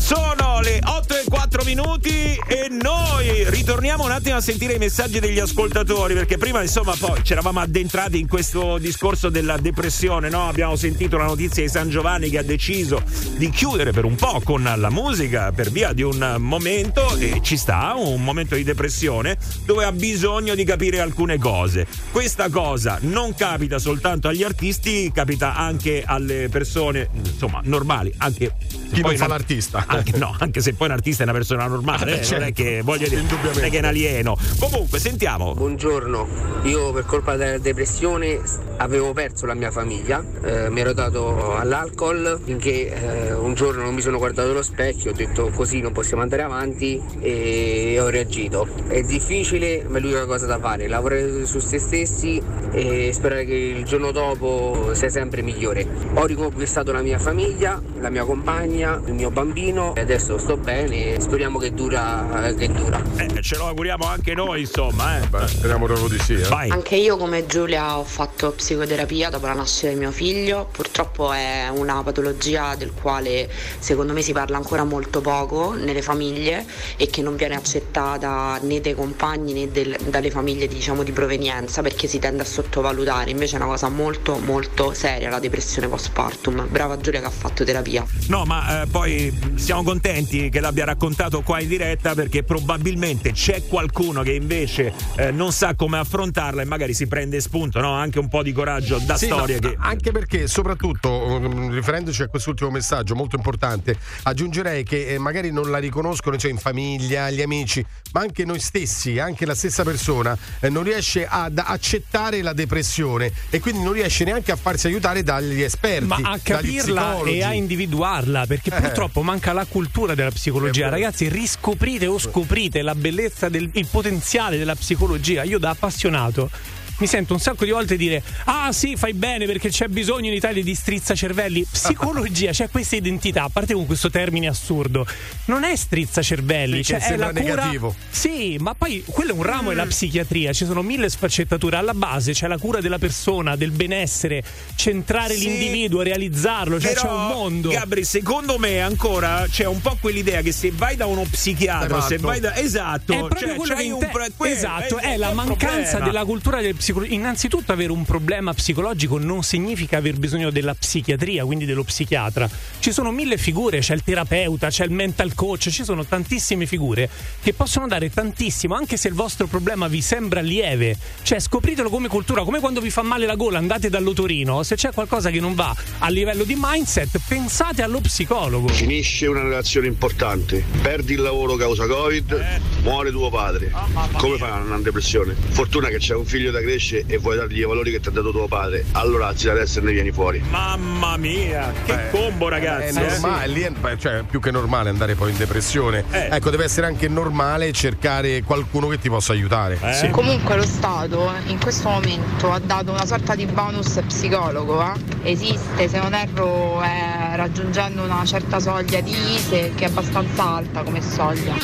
Sono le 8 e 4 minuti e noi ritorniamo un attimo a sentire i messaggi degli ascoltatori perché prima insomma poi ci eravamo addentrati in questo discorso della depressione, no? Abbiamo sentito la notizia di San Giovanni che ha deciso di chiudere per un po' con la musica per via di un momento e ci sta un momento di depressione dove ha bisogno di capire alcune cose. Questa cosa non capita soltanto agli artisti, capita anche alle persone insomma normali, anche Chi non fa l'artista. anche, no, anche se poi un artista è una persona normale, Ah, eh, certo. non è che voglio dire, non è che è un alieno. Comunque, sentiamo. Buongiorno, io per colpa della depressione avevo perso la mia famiglia, eh, mi ero dato all'alcol finché eh, un giorno non mi sono guardato allo specchio, ho detto così non possiamo andare avanti avanti e ho reagito. È difficile, ma è l'unica cosa da fare, lavorare su se stessi e sperare che il giorno dopo sia sempre migliore. Ho riconquistato la mia famiglia, la mia compagna, il mio bambino e adesso sto bene, speriamo che dura, che dura. Eh, ce lo auguriamo anche noi, insomma, eh. Beh, speriamo proprio di sì. Eh. Vai. Anche io come Giulia ho fatto psicoterapia dopo la nascita di mio figlio, purtroppo è una patologia del quale secondo me si parla ancora molto poco nelle famiglie e che non viene accettata né dai compagni né del- dalle famiglie diciamo di provenienza perché si tende a sottovalutare, invece è una cosa molto molto seria la depressione postpartum. Brava Giulia che ha fatto terapia. No, ma eh, poi siamo contenti che l'abbia raccontato qua in diretta perché probabilmente c'è qualcuno che invece eh, non sa come affrontarla e magari si prende spunto, no? Anche un po' di coraggio da Sì, storie no, che. Anche perché, soprattutto, um, riferendoci a quest'ultimo messaggio molto importante, aggiungerei che eh, magari non la riconoscono, cioè in famiglia, gli amici, ma anche noi stessi, anche la stessa persona, eh, non riesce ad accettare la depressione e quindi non riesce neanche a farsi aiutare dagli esperti. Ma a capirla e a individuarla, perché Eh. purtroppo manca la cultura della psicologia. Ragazzi, riscoprite o scoprite la bellezza del il potenziale della psicologia. Io da appassionato mi sento un sacco di volte dire: Ah, sì, fai bene perché c'è bisogno in Italia di strizza cervelli. Psicologia, c'è questa identità, a parte con questo termine assurdo, non è strizza cervelli, Sì, cioè è la cura. negativo. Sì, ma poi quello è un ramo Mm. della psichiatria, ci sono mille sfaccettature. Alla base c'è la cura della persona, del benessere, centrare Sì. l'individuo, realizzarlo, cioè c'è un mondo. Gabri, secondo me ancora c'è un po' quell'idea che se vai da uno psichiatra, se Esatto. vai da. Esatto, È proprio cioè, quello che un inte- pro- que- esatto, è- è, la un mancanza problema. della cultura del psicologo. Innanzitutto avere un problema psicologico non significa aver bisogno della psichiatria, quindi dello psichiatra. Ci sono mille figure, c'è il terapeuta, c'è il mental coach, ci sono tantissime figure che possono dare tantissimo, anche se il vostro problema vi sembra lieve. Cioè scopritelo come cultura, come quando vi fa male la gola, andate dall'otorino, se c'è qualcosa che non va a livello di mindset, pensate allo psicologo. Finisce una relazione importante, perdi il lavoro causa Covid, muore tuo padre. Come fai a non depressione? Fortuna che c'è un figlio da crescere e vuoi dargli i valori che ti ha dato tuo padre. Allora alzi la testa e ne vieni fuori. Mamma mia, che combo, ragazzi. È eh. normale, lì è cioè, più che normale andare poi in depressione. Eh. Ecco, deve essere anche normale cercare qualcuno che ti possa aiutare. Eh. Comunque lo Stato in questo momento ha dato una sorta di bonus psicologo, eh? esiste se non erro eh, raggiungendo una certa soglia di ISE che è abbastanza alta come soglia.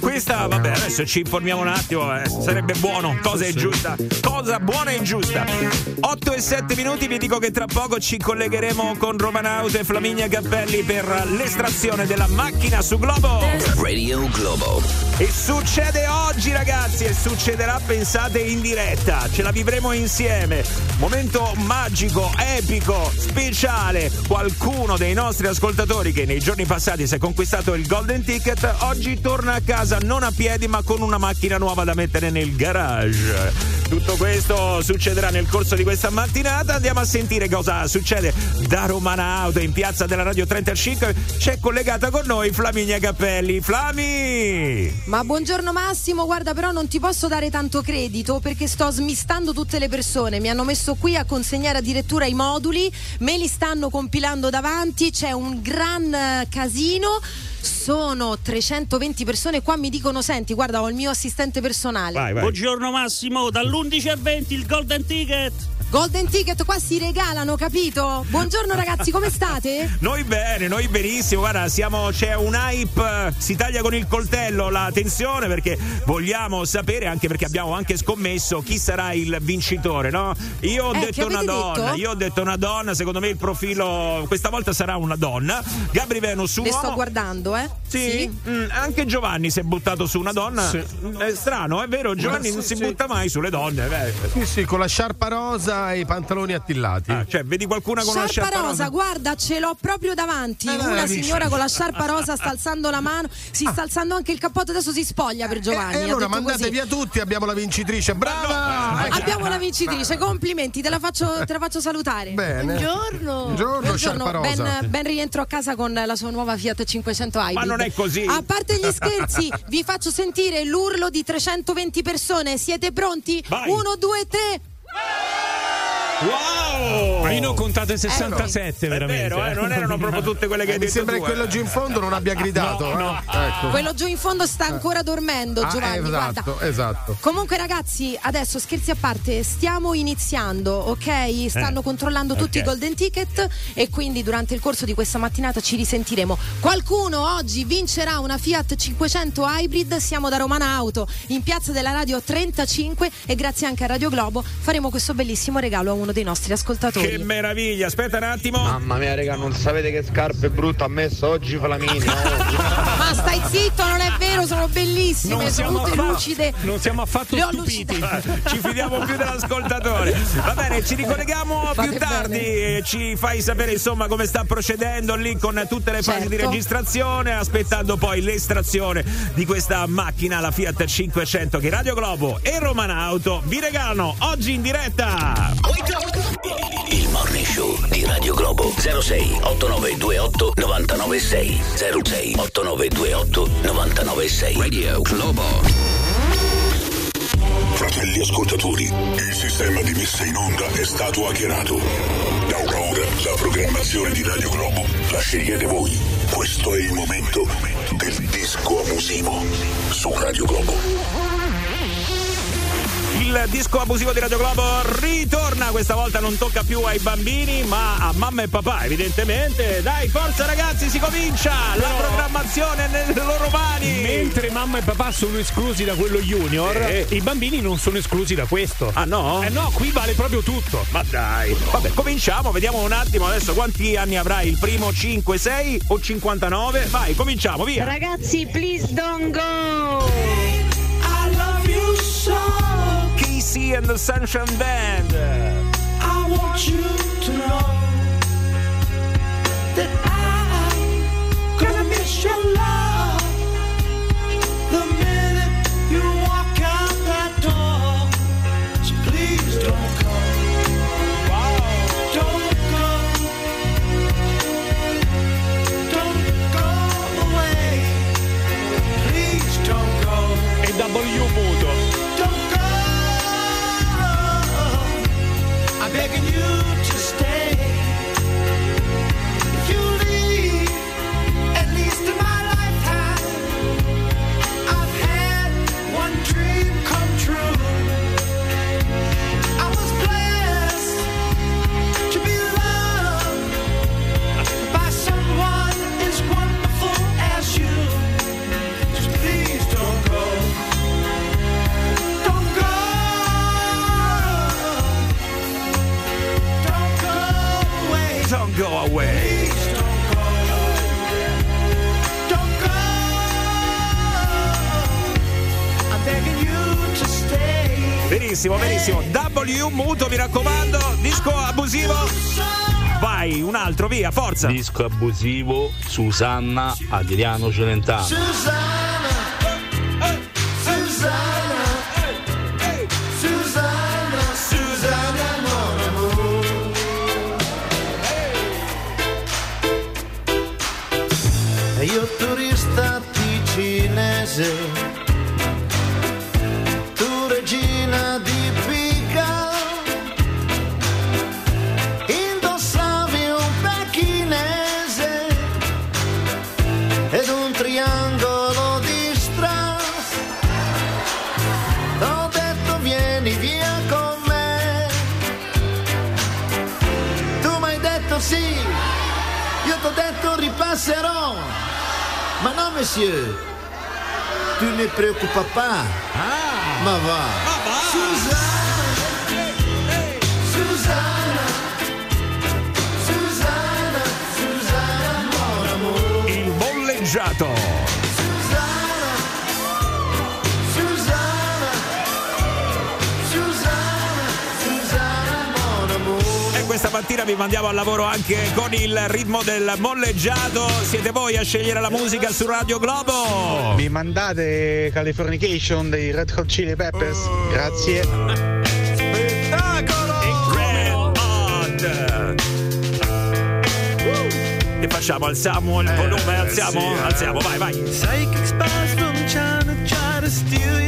Questa, vabbè, adesso ci informiamo un attimo, eh, sarebbe buono, cosa è giusta, cosa buona e giusta. 8 e 7 minuti, vi dico che tra poco ci collegheremo con Romanaute e Flaminia Cappelli per l'estrazione della macchina su Globo. Radio Globo. E succede oggi ragazzi e succederà pensate in diretta, ce la vivremo insieme. Momento magico, epico, speciale. Qualcuno dei nostri ascoltatori che nei giorni passati si è conquistato il Golden Ticket oggi torna a casa non a piedi ma con una macchina nuova da mettere nel garage. Tutto questo succederà nel corso di questa mattinata. Andiamo a sentire cosa succede da Romana Auto in piazza della Radio 35. C'è collegata con noi Flaminia Cappelli. Flami! Ma buongiorno Massimo, guarda però non ti posso dare tanto credito perché sto smistando tutte le persone, mi hanno messo qui a consegnare addirittura i moduli, me li stanno compilando davanti, c'è un gran eh, casino. Sono 320 persone, qua mi dicono senti, guarda ho il mio assistente personale. Buongiorno Massimo, dall'11 al 20 il Golden Ticket. Golden Ticket qua si regalano, capito? Buongiorno ragazzi, come state? Noi bene, noi benissimo, guarda, siamo, c'è un hype, si taglia con il coltello la tensione perché vogliamo sapere, anche perché abbiamo anche scommesso chi sarà il vincitore, no? Io ho Eh, detto una donna, detto? io ho detto una donna, secondo me il profilo questa volta sarà una donna. Gabri Venus su Le sto uomo. guardando, eh? Sì, Mm, anche Giovanni si è buttato su una donna. È strano, è vero, Giovanni Sì, non si sì. butta mai sulle donne. beh. Sì, sì, con la sciarpa rosa e i pantaloni attillati. Ah, cioè, vedi qualcuna con Sciarpa sciarpa rosa, guarda, ce l'ho proprio davanti. Eh, Una la signora con la sciarpa rosa sta alzando la mano, si sta alzando anche il cappotto, adesso si spoglia per Giovanni. E ha allora mandate così. via tutti, abbiamo la vincitrice. Brava! Ecco. Abbiamo la vincitrice, complimenti, te la faccio, te la faccio salutare. Bene. Buongiorno. Buongiorno, sciarpa rosa. Ben, ben rientro a casa con la sua nuova Fiat 500 Hybrid. Non è così. A parte gli scherzi, vi faccio sentire l'urlo di 320 persone. Siete pronti? Vai. Uno, due, tre. Wow! Ma io ne ho contate 67 È veramente. vero, eh, non erano proprio tutte quelle che hai Mi detto sembra tu, che quello eh. giù in fondo non abbia gridato. No, no. eh. Ecco. Quello giù in fondo sta ancora dormendo, Ah, Giovanni. guarda. esatto, esatto. Comunque ragazzi, adesso scherzi a parte, stiamo iniziando, ok? Stanno Eh, controllando tutti ok. i golden ticket e quindi durante il corso di questa mattinata ci risentiremo. Qualcuno oggi vincerà una Fiat 500 Hybrid, siamo da Romana Auto in Piazza della Radio 35 e grazie anche a Radio Globo faremo questo bellissimo regalo a uno dei nostri ascoltatori. Che meraviglia, aspetta un attimo. Mamma mia, raga, non sapete che scarpe brutte ha messo oggi Flamini. Ma stai zitto, non è vero, sono bellissime, Non sono tutte affatto- lucide. Non siamo affatto Le stupiti. Ci fidiamo più dell'ascoltatore. Va bene, ci ricolleghiamo Fate più tardi bene. e ci fai sapere insomma come sta procedendo lì con tutte le fasi di Certo. registrazione, aspettando poi l'estrazione di questa macchina, la Fiat 500 che Radio Globo e Romanauto vi regalano oggi in diretta. Il morning show di Radio Globo 06 8928 996 06 8928 996 Radio Globo Fratelli ascoltatori, il sistema di messa in onda è stato hackerato. Da ora la programmazione di Radio Globo la scegliete voi. Questo è il momento del disco abusivo su Radio Globo. Il disco abusivo di Radio Globo ritorna, questa volta non tocca più ai bambini ma a mamma e papà evidentemente. Dai, forza ragazzi, si comincia! La programmazione è nelle loro mani! Mentre mamma e papà sono esclusi da quello junior, Sì. i bambini non sono esclusi da questo. Ah no? Eh no, qui vale proprio tutto. Ma dai, vabbè, cominciamo, vediamo un attimo adesso quanti anni avrai il primo 5, 6 o 59? Vai, cominciamo, via! Ragazzi, please don't go! I love you so. Casey and the Sunshine Band. I want you to know that Benissimo, benissimo. W muto, mi raccomando, disco abusivo. Vai, un altro, via, forza. Disco abusivo Susanna Adriano Celentano. Susanna. Susanna. Susanna. Susanna. E io turista ticinese, detto ripasserò. Ma non, monsieur. Tu ne préoccupes pas. Ah. Ma va. Susanna. Susanna. Susanna. Susanna, mon amour. Il bolleggiato. Questa mattina vi mandiamo al lavoro anche con il ritmo del molleggiato. Siete voi a scegliere la musica su Radio Globo. Mi mandate Californication dei Red Hot Chili Peppers? Grazie. Che facciamo? Alziamo il volume? Alziamo? sì, eh. Alziamo, vai, vai. Psychic spies from China try to steal your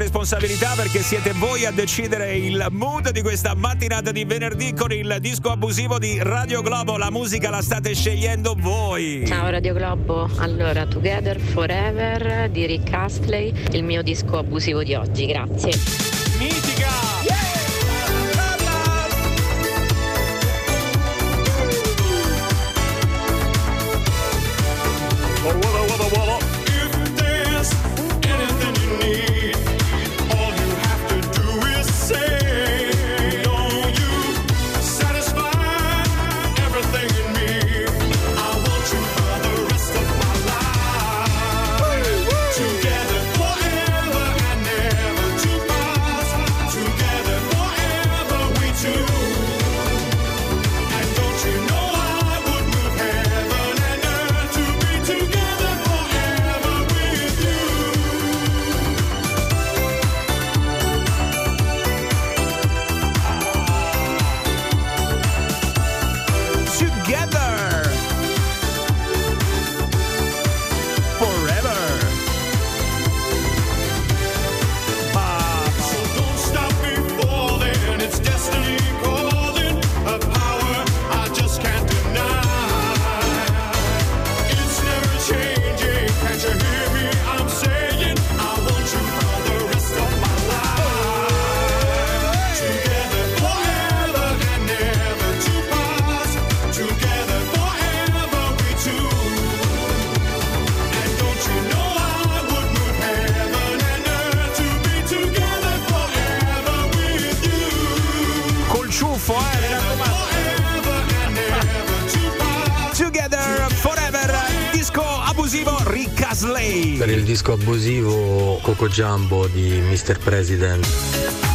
responsabilità perché siete voi a decidere il mood di questa mattinata di venerdì con il disco abusivo di Radio Globo. La musica la state scegliendo voi. Ciao Radio Globo. Allora, Together Forever di Rick Astley, il mio disco abusivo di oggi. Grazie. Miti Franco Giambo di Mr. President.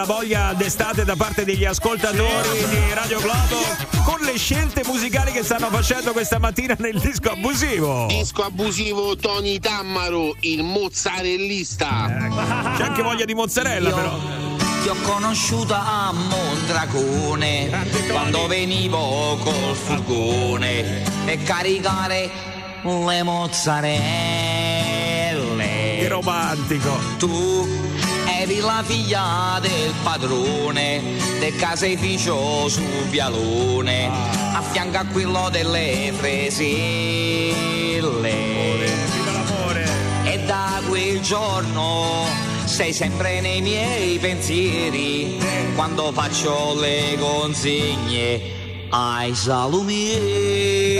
La voglia d'estate da parte degli ascoltatori di Radio Globo con le scelte musicali che stanno facendo questa mattina nel disco abusivo. Disco abusivo Tony Tammaro, il mozzarellista. C'è anche voglia di mozzarella, però. Ti ho conosciuta a Mondragone quando venivo col furgone e caricare le mozzarelle. Che romantico! Tu eri la figlia del padrone del caseificio su Vialone a fianco a quello delle freselle. E da quel giorno sei sempre nei miei pensieri quando faccio le consegne ai salumieri.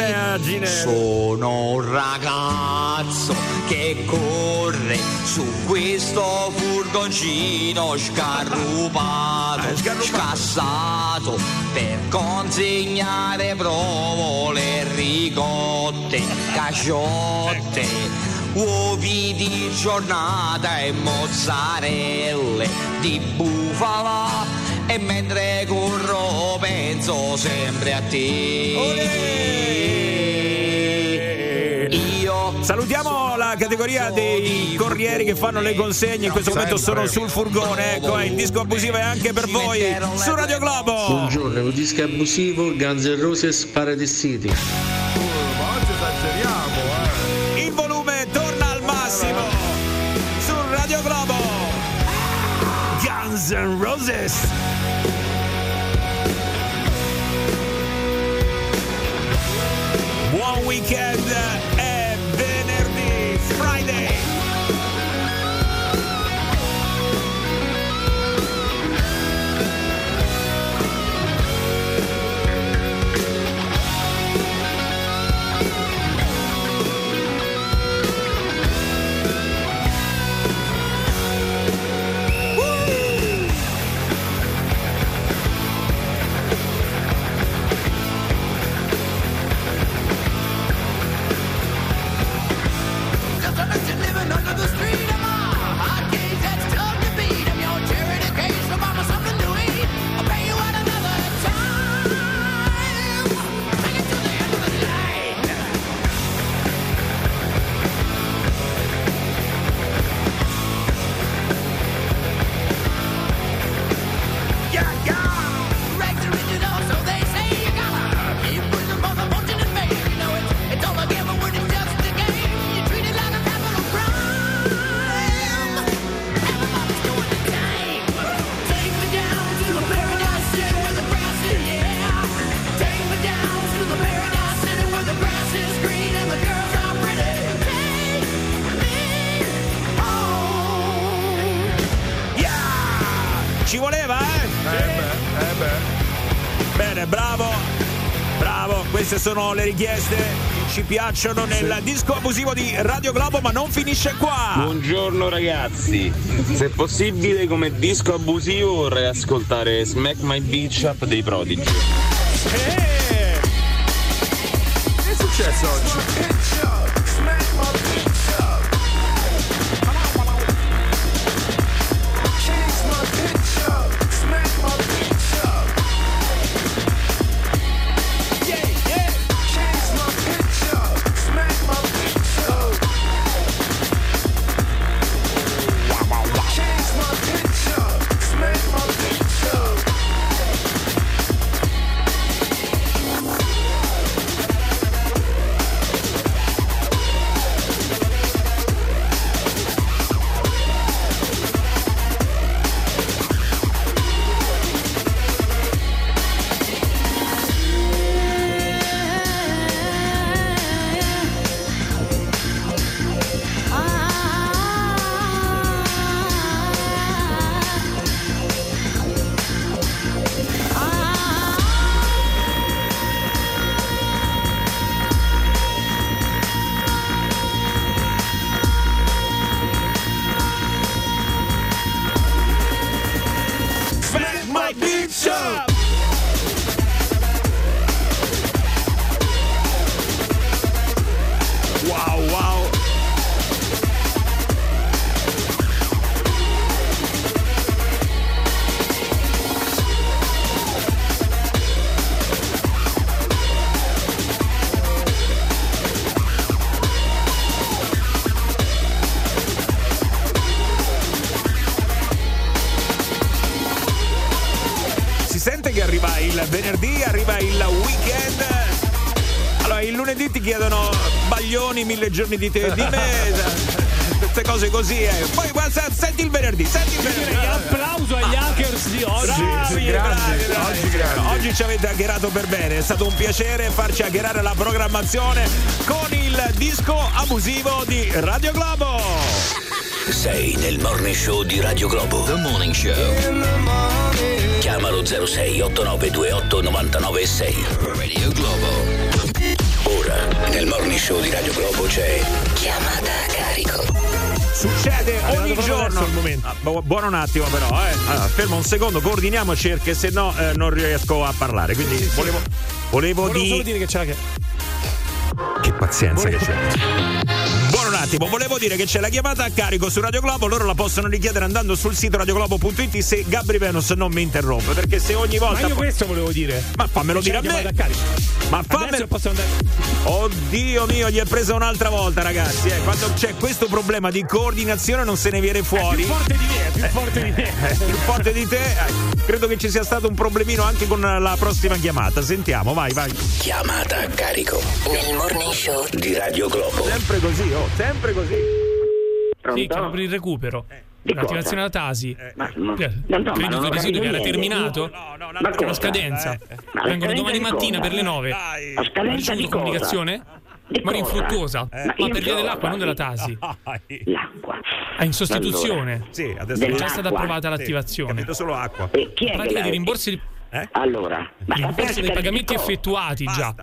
Sono un ragazzo che corre su questo furgoncino scarrupato, scassato per consegnare provole, ricotte, caciotte, uovi di giornata e mozzarelle di bufala e mentre corro penso sempre a te. Salutiamo la categoria dei corrieri che fanno le consegne, in questo momento sono sul furgone, ecco, eh, il disco abusivo è anche per voi su Radio Globo. Buongiorno, un disco abusivo Guns N' Roses Paradise City. Oggi esageriamo, eh. Il volume torna al massimo su Radio Globo. Guns N' Roses. Buon weekend sono le richieste ci piacciono nel disco abusivo di Radio Globo, ma non finisce qua. Buongiorno ragazzi, se possibile come disco abusivo vorrei ascoltare Smack My Beach Up dei Prodigy. Che è successo oggi? Mille giorni di te, di me. Queste cose così, eh. Poi guarda, senti il venerdì, senti il venerdì. Direi applauso agli hackers di oggi. Bravi, grandi, bravi, bravi. oggi. Oggi ci avete hackerato per bene, è stato un piacere farci hackerare la programmazione con il disco abusivo di Radio Globo. Sei nel morning show di Radio Globo. The Morning Show. Chiamalo 06 8928 996. Radio Globo. Ora, nel morning show di Radio Globo c'è chiamata a carico. Succede ogni giorno. momento. Ah, bu- buono un attimo, però, eh. Allora, fermo un secondo, coordiniamoci perché se no eh, non riesco a parlare. Quindi volevo, volevo, Volevo di- solo dire che c'è la Che pazienza che c'è. Attimo, volevo dire che c'è la chiamata a carico su Radio Globo, loro la possono richiedere andando sul sito radioglobo.it se Gabri Venus non mi interrompe, perché se ogni volta... Ma io questo volevo dire. Ma fammelo dire a me! chiamata a carico. Ma fammelo... Oddio mio, gli è presa un'altra volta, ragazzi. Eh. Quando c'è questo problema di coordinazione non se ne viene fuori. Più forte di me, più forte di me. Eh, più forte di te, eh, credo che ci sia stato un problemino anche con la prossima chiamata. Sentiamo, vai, vai. Chiamata a carico. Nel morning show di Radio Globo. Sempre così, oh, sempre così. Sì, chiamo per il recupero. L'attivazione della Tasi. Ma, ma, Eh, no, no, ma Credito ho residuo che era terminato. Ma Con la scadenza. Ma la Vengono domani di mattina cosa? per le 9. La Hai scadenza di comunicazione? Di Ma infruttuosa. Ma Ma per via dell'acqua, non della. Tasi. L'acqua. Ah, in sostituzione. Allora, Sì, adesso È già stata approvata Sì, l'attivazione. capito solo acqua. E chi è che Pratica di rimborsi di Allora, ma la rimborsi dei pagamenti effettuati già.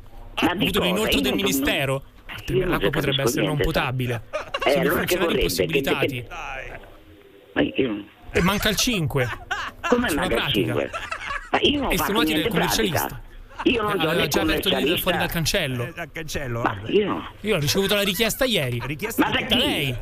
Ma avuto cosa? l'inoltro Io del non- ministero. Non L'acqua potrebbe essere non niente, potabile. Eh, Sono allora che funzionari vorrebbe? impossibilitati. Che- Ma io... E manca il 5. Come Sulla manca il pratica. 5? Ma io non fatto Estenuati del niente commercialista. pratica. Io non Aveva né già aperto il commercialista. fuori dal cancello. Eh, Dal cancello, Ma io... Io ho ricevuto la richiesta ieri. Richiesta Ma da chi? lei?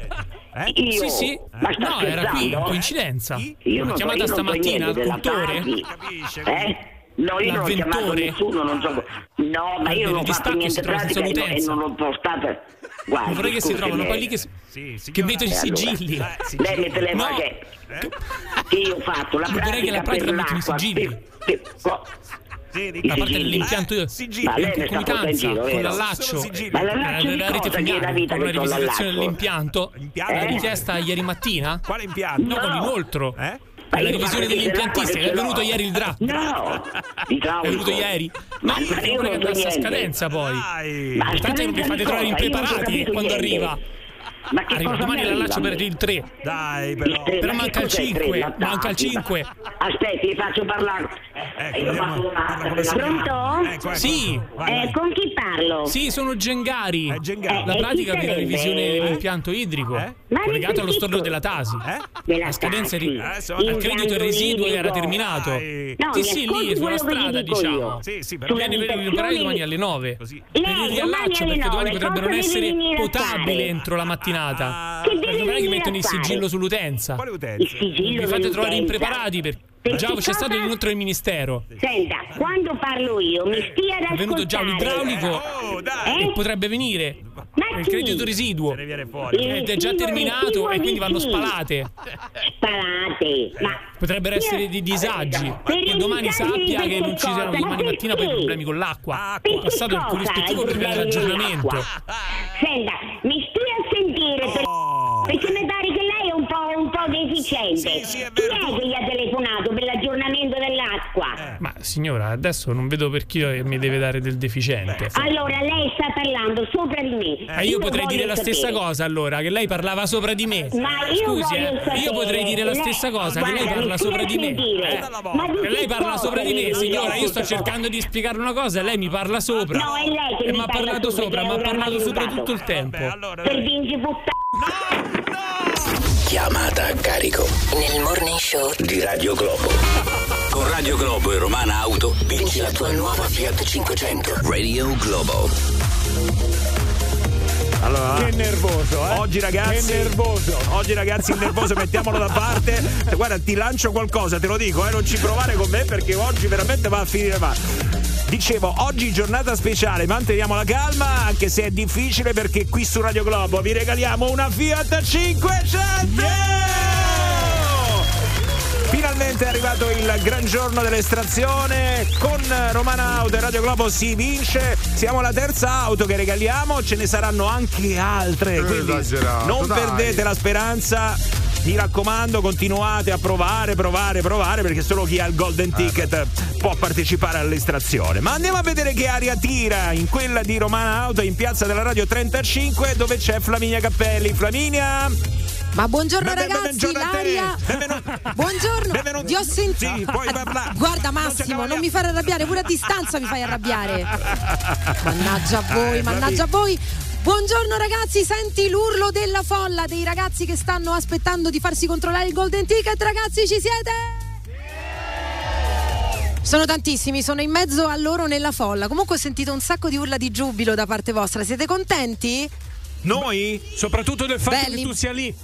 Eh? Io? Sì, sì. Ma No, era qui, coincidenza. Io Una non chiamata non so stamattina al niente cultore. Tasi. Capisce? Eh? No, io non ho chiamato nessuno, non so. No, ma Eh, io non ho fatto niente pratica e non- l'ho postata. Guarda, Non vorrei che si trovano poi lì eh. che, Sì, che mettono i Eh, allora. sigilli. Eh, Lei mi telefona No. che, che io ho fatto la Io vorrei che la pratica per pratica metti i l'acqua. sigilli. per- per- co- Sì, di- Da parte sigilli. dell'impianto Eh, io. sigilli. Ma lei in concomitanza giro, con l'allaccio. Ma l'allaccio rete fognaria, la vita con la rivisitazione dell'impianto. Eh? richiesta ieri mattina? Quale impianto? No, con No. l'inoltro. Eh? Ma La io revisione dell'impiantistica. dell'acqua È venuto ieri il draft. No, idraulico. È venuto ieri? No, Ma perché io vorrei che andasse a scadenza poi. Ma Tanto scadenza fate trovare impreparati quando arriva. Ma che Arriva cosa domani mi l'allaccio arriva? per il 3. Dai, però. Tre, Però ma manca il cos'è 5, tre? La manca il tasi? 5. Aspetti, vi faccio parlare. Ecco, Io vediamo. Parla con la. Pronto? Ecco, ecco. Sì. Vai, Eh, con chi parlo? Sì, sono Gengari. Eh, Gengari. La Eh, pratica chi per la revisione dell'impianto idrico. Eh? Collegato allo storno della Tasi. Eh? Della La scadenza di Adesso- al credito residuo era terminato. No, Sì, sì, lì sulla strada, diciamo. Sì, sì, però Viene per riparare domani alle 9. Così. Per Lei il domani riallaccio alle perché domani potrebbero non essere potabili entro la mattinata. Che Perché deve non è che mettono il sigillo sull'utenza. Quale Il utenza? sigillo Vi fate trovare impreparati per Perché già c'è cosa? stato l'inoltro del ministero. Senta, quando parlo io mi stia ad È venuto già un ascoltare. idraulico Oh, dai. Eh? e potrebbe venire Ma il credito residuo. Ed è già terminato e di quindi vanno spalate. Spalate. Ma Potrebbero essere dei disagi. Che domani sappia che non ci che siano cosa? domani Ma mattina poi perché? problemi con l'acqua. È passato il che corrispettivo per l'aggiornamento. Senta, mi stia Oh. perché mi pare che lei è un po', un po' deficiente. Sì, sì, è Chi vero, è tu- che gli ha telefonato per l'aggiornamento dell'acqua? Ma signora, adesso non vedo per chi mi deve dare del deficiente. Allora lei sta parlando sopra di me. Eh, io lo potrei dire la stessa sapere. cosa allora, che lei parlava sopra di me. Ma io Scusi, voglio eh, sapere, io potrei dire la lei- stessa cosa, che lei guarda, parla mi sopra di me. sentire. Eh, Ma di che lei parla sopra di me, signora. dire? Io sto cercando di spiegare una cosa e lei mi parla sopra. No, è lei che mi mi ha parla parlato sopra, è ha parlato sopra tutto il tempo. Vabbè, allora, Per vinci puttana. Chiamata a carico. Nel morning show di Radio Globo. Con Radio Globo e Romana Auto vinci la tua nuova Fiat 500. Radio Globo. Allora, Che nervoso, eh? Oggi ragazzi, Che nervoso. Oggi ragazzi il nervoso mettiamolo da parte. Guarda, ti lancio qualcosa, te lo dico, eh, non ci provare con me perché oggi veramente va a finire male. Dicevo, oggi giornata speciale, manteniamo la calma, anche se è difficile perché qui su Radio Globo vi regaliamo una Fiat 500! Finalmente è arrivato il gran giorno dell'estrazione. Con Romana Auto e Radio Globo si vince Siamo la terza auto che regaliamo, ce ne saranno anche altre. Quindi esagerato, non dai. perdete la speranza. Mi raccomando, continuate a provare, provare, provare, perché solo chi ha il golden ticket può partecipare all'estrazione. Ma andiamo a vedere che aria tira in quella di Romana Auto in piazza della Radio 35, dove c'è Flaminia Cappelli. Flaminia! Ma buongiorno beh, ragazzi, buongiorno a te. l'aria. Buongiorno. Benvenuto. Vi ho sentito. Sì, puoi parlare. Guarda Massimo, non mi fare arrabbiare, pure a distanza mi fai arrabbiare. Mannaggia a voi, Eh, mannaggia a voi. Buongiorno ragazzi, senti l'urlo della folla dei ragazzi che stanno aspettando di farsi controllare il golden ticket, ragazzi, ci siete? Sono tantissimi, sono in mezzo a loro nella folla. Comunque ho sentito un sacco di urla di giubilo da parte vostra. Siete contenti? Noi? Soprattutto del fatto Belli. che tu sia lì.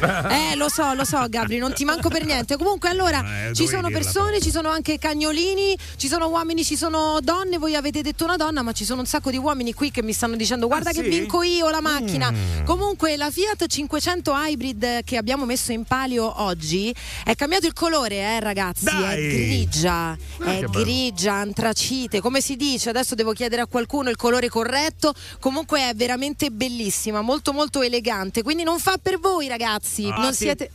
Eh, lo so, lo so, Gabri, non ti manco per niente. Comunque, allora, Eh, ci sono persone, ci sono anche cagnolini, ci sono uomini, ci sono donne. Voi avete detto una donna, ma ci sono un sacco di uomini qui che mi stanno dicendo: Guarda che sì? vinco io la macchina. Mm. Comunque, la Fiat 500 Hybrid che abbiamo messo in palio oggi è cambiato il colore, eh, ragazzi. È Dai. grigia, Ah, è che bello. grigia, antracite. Come si dice? Adesso devo chiedere a qualcuno il colore corretto. Comunque, è veramente bellissima, molto, molto elegante. Quindi, non fa per voi, ragazzi. Ah, non sì. siete.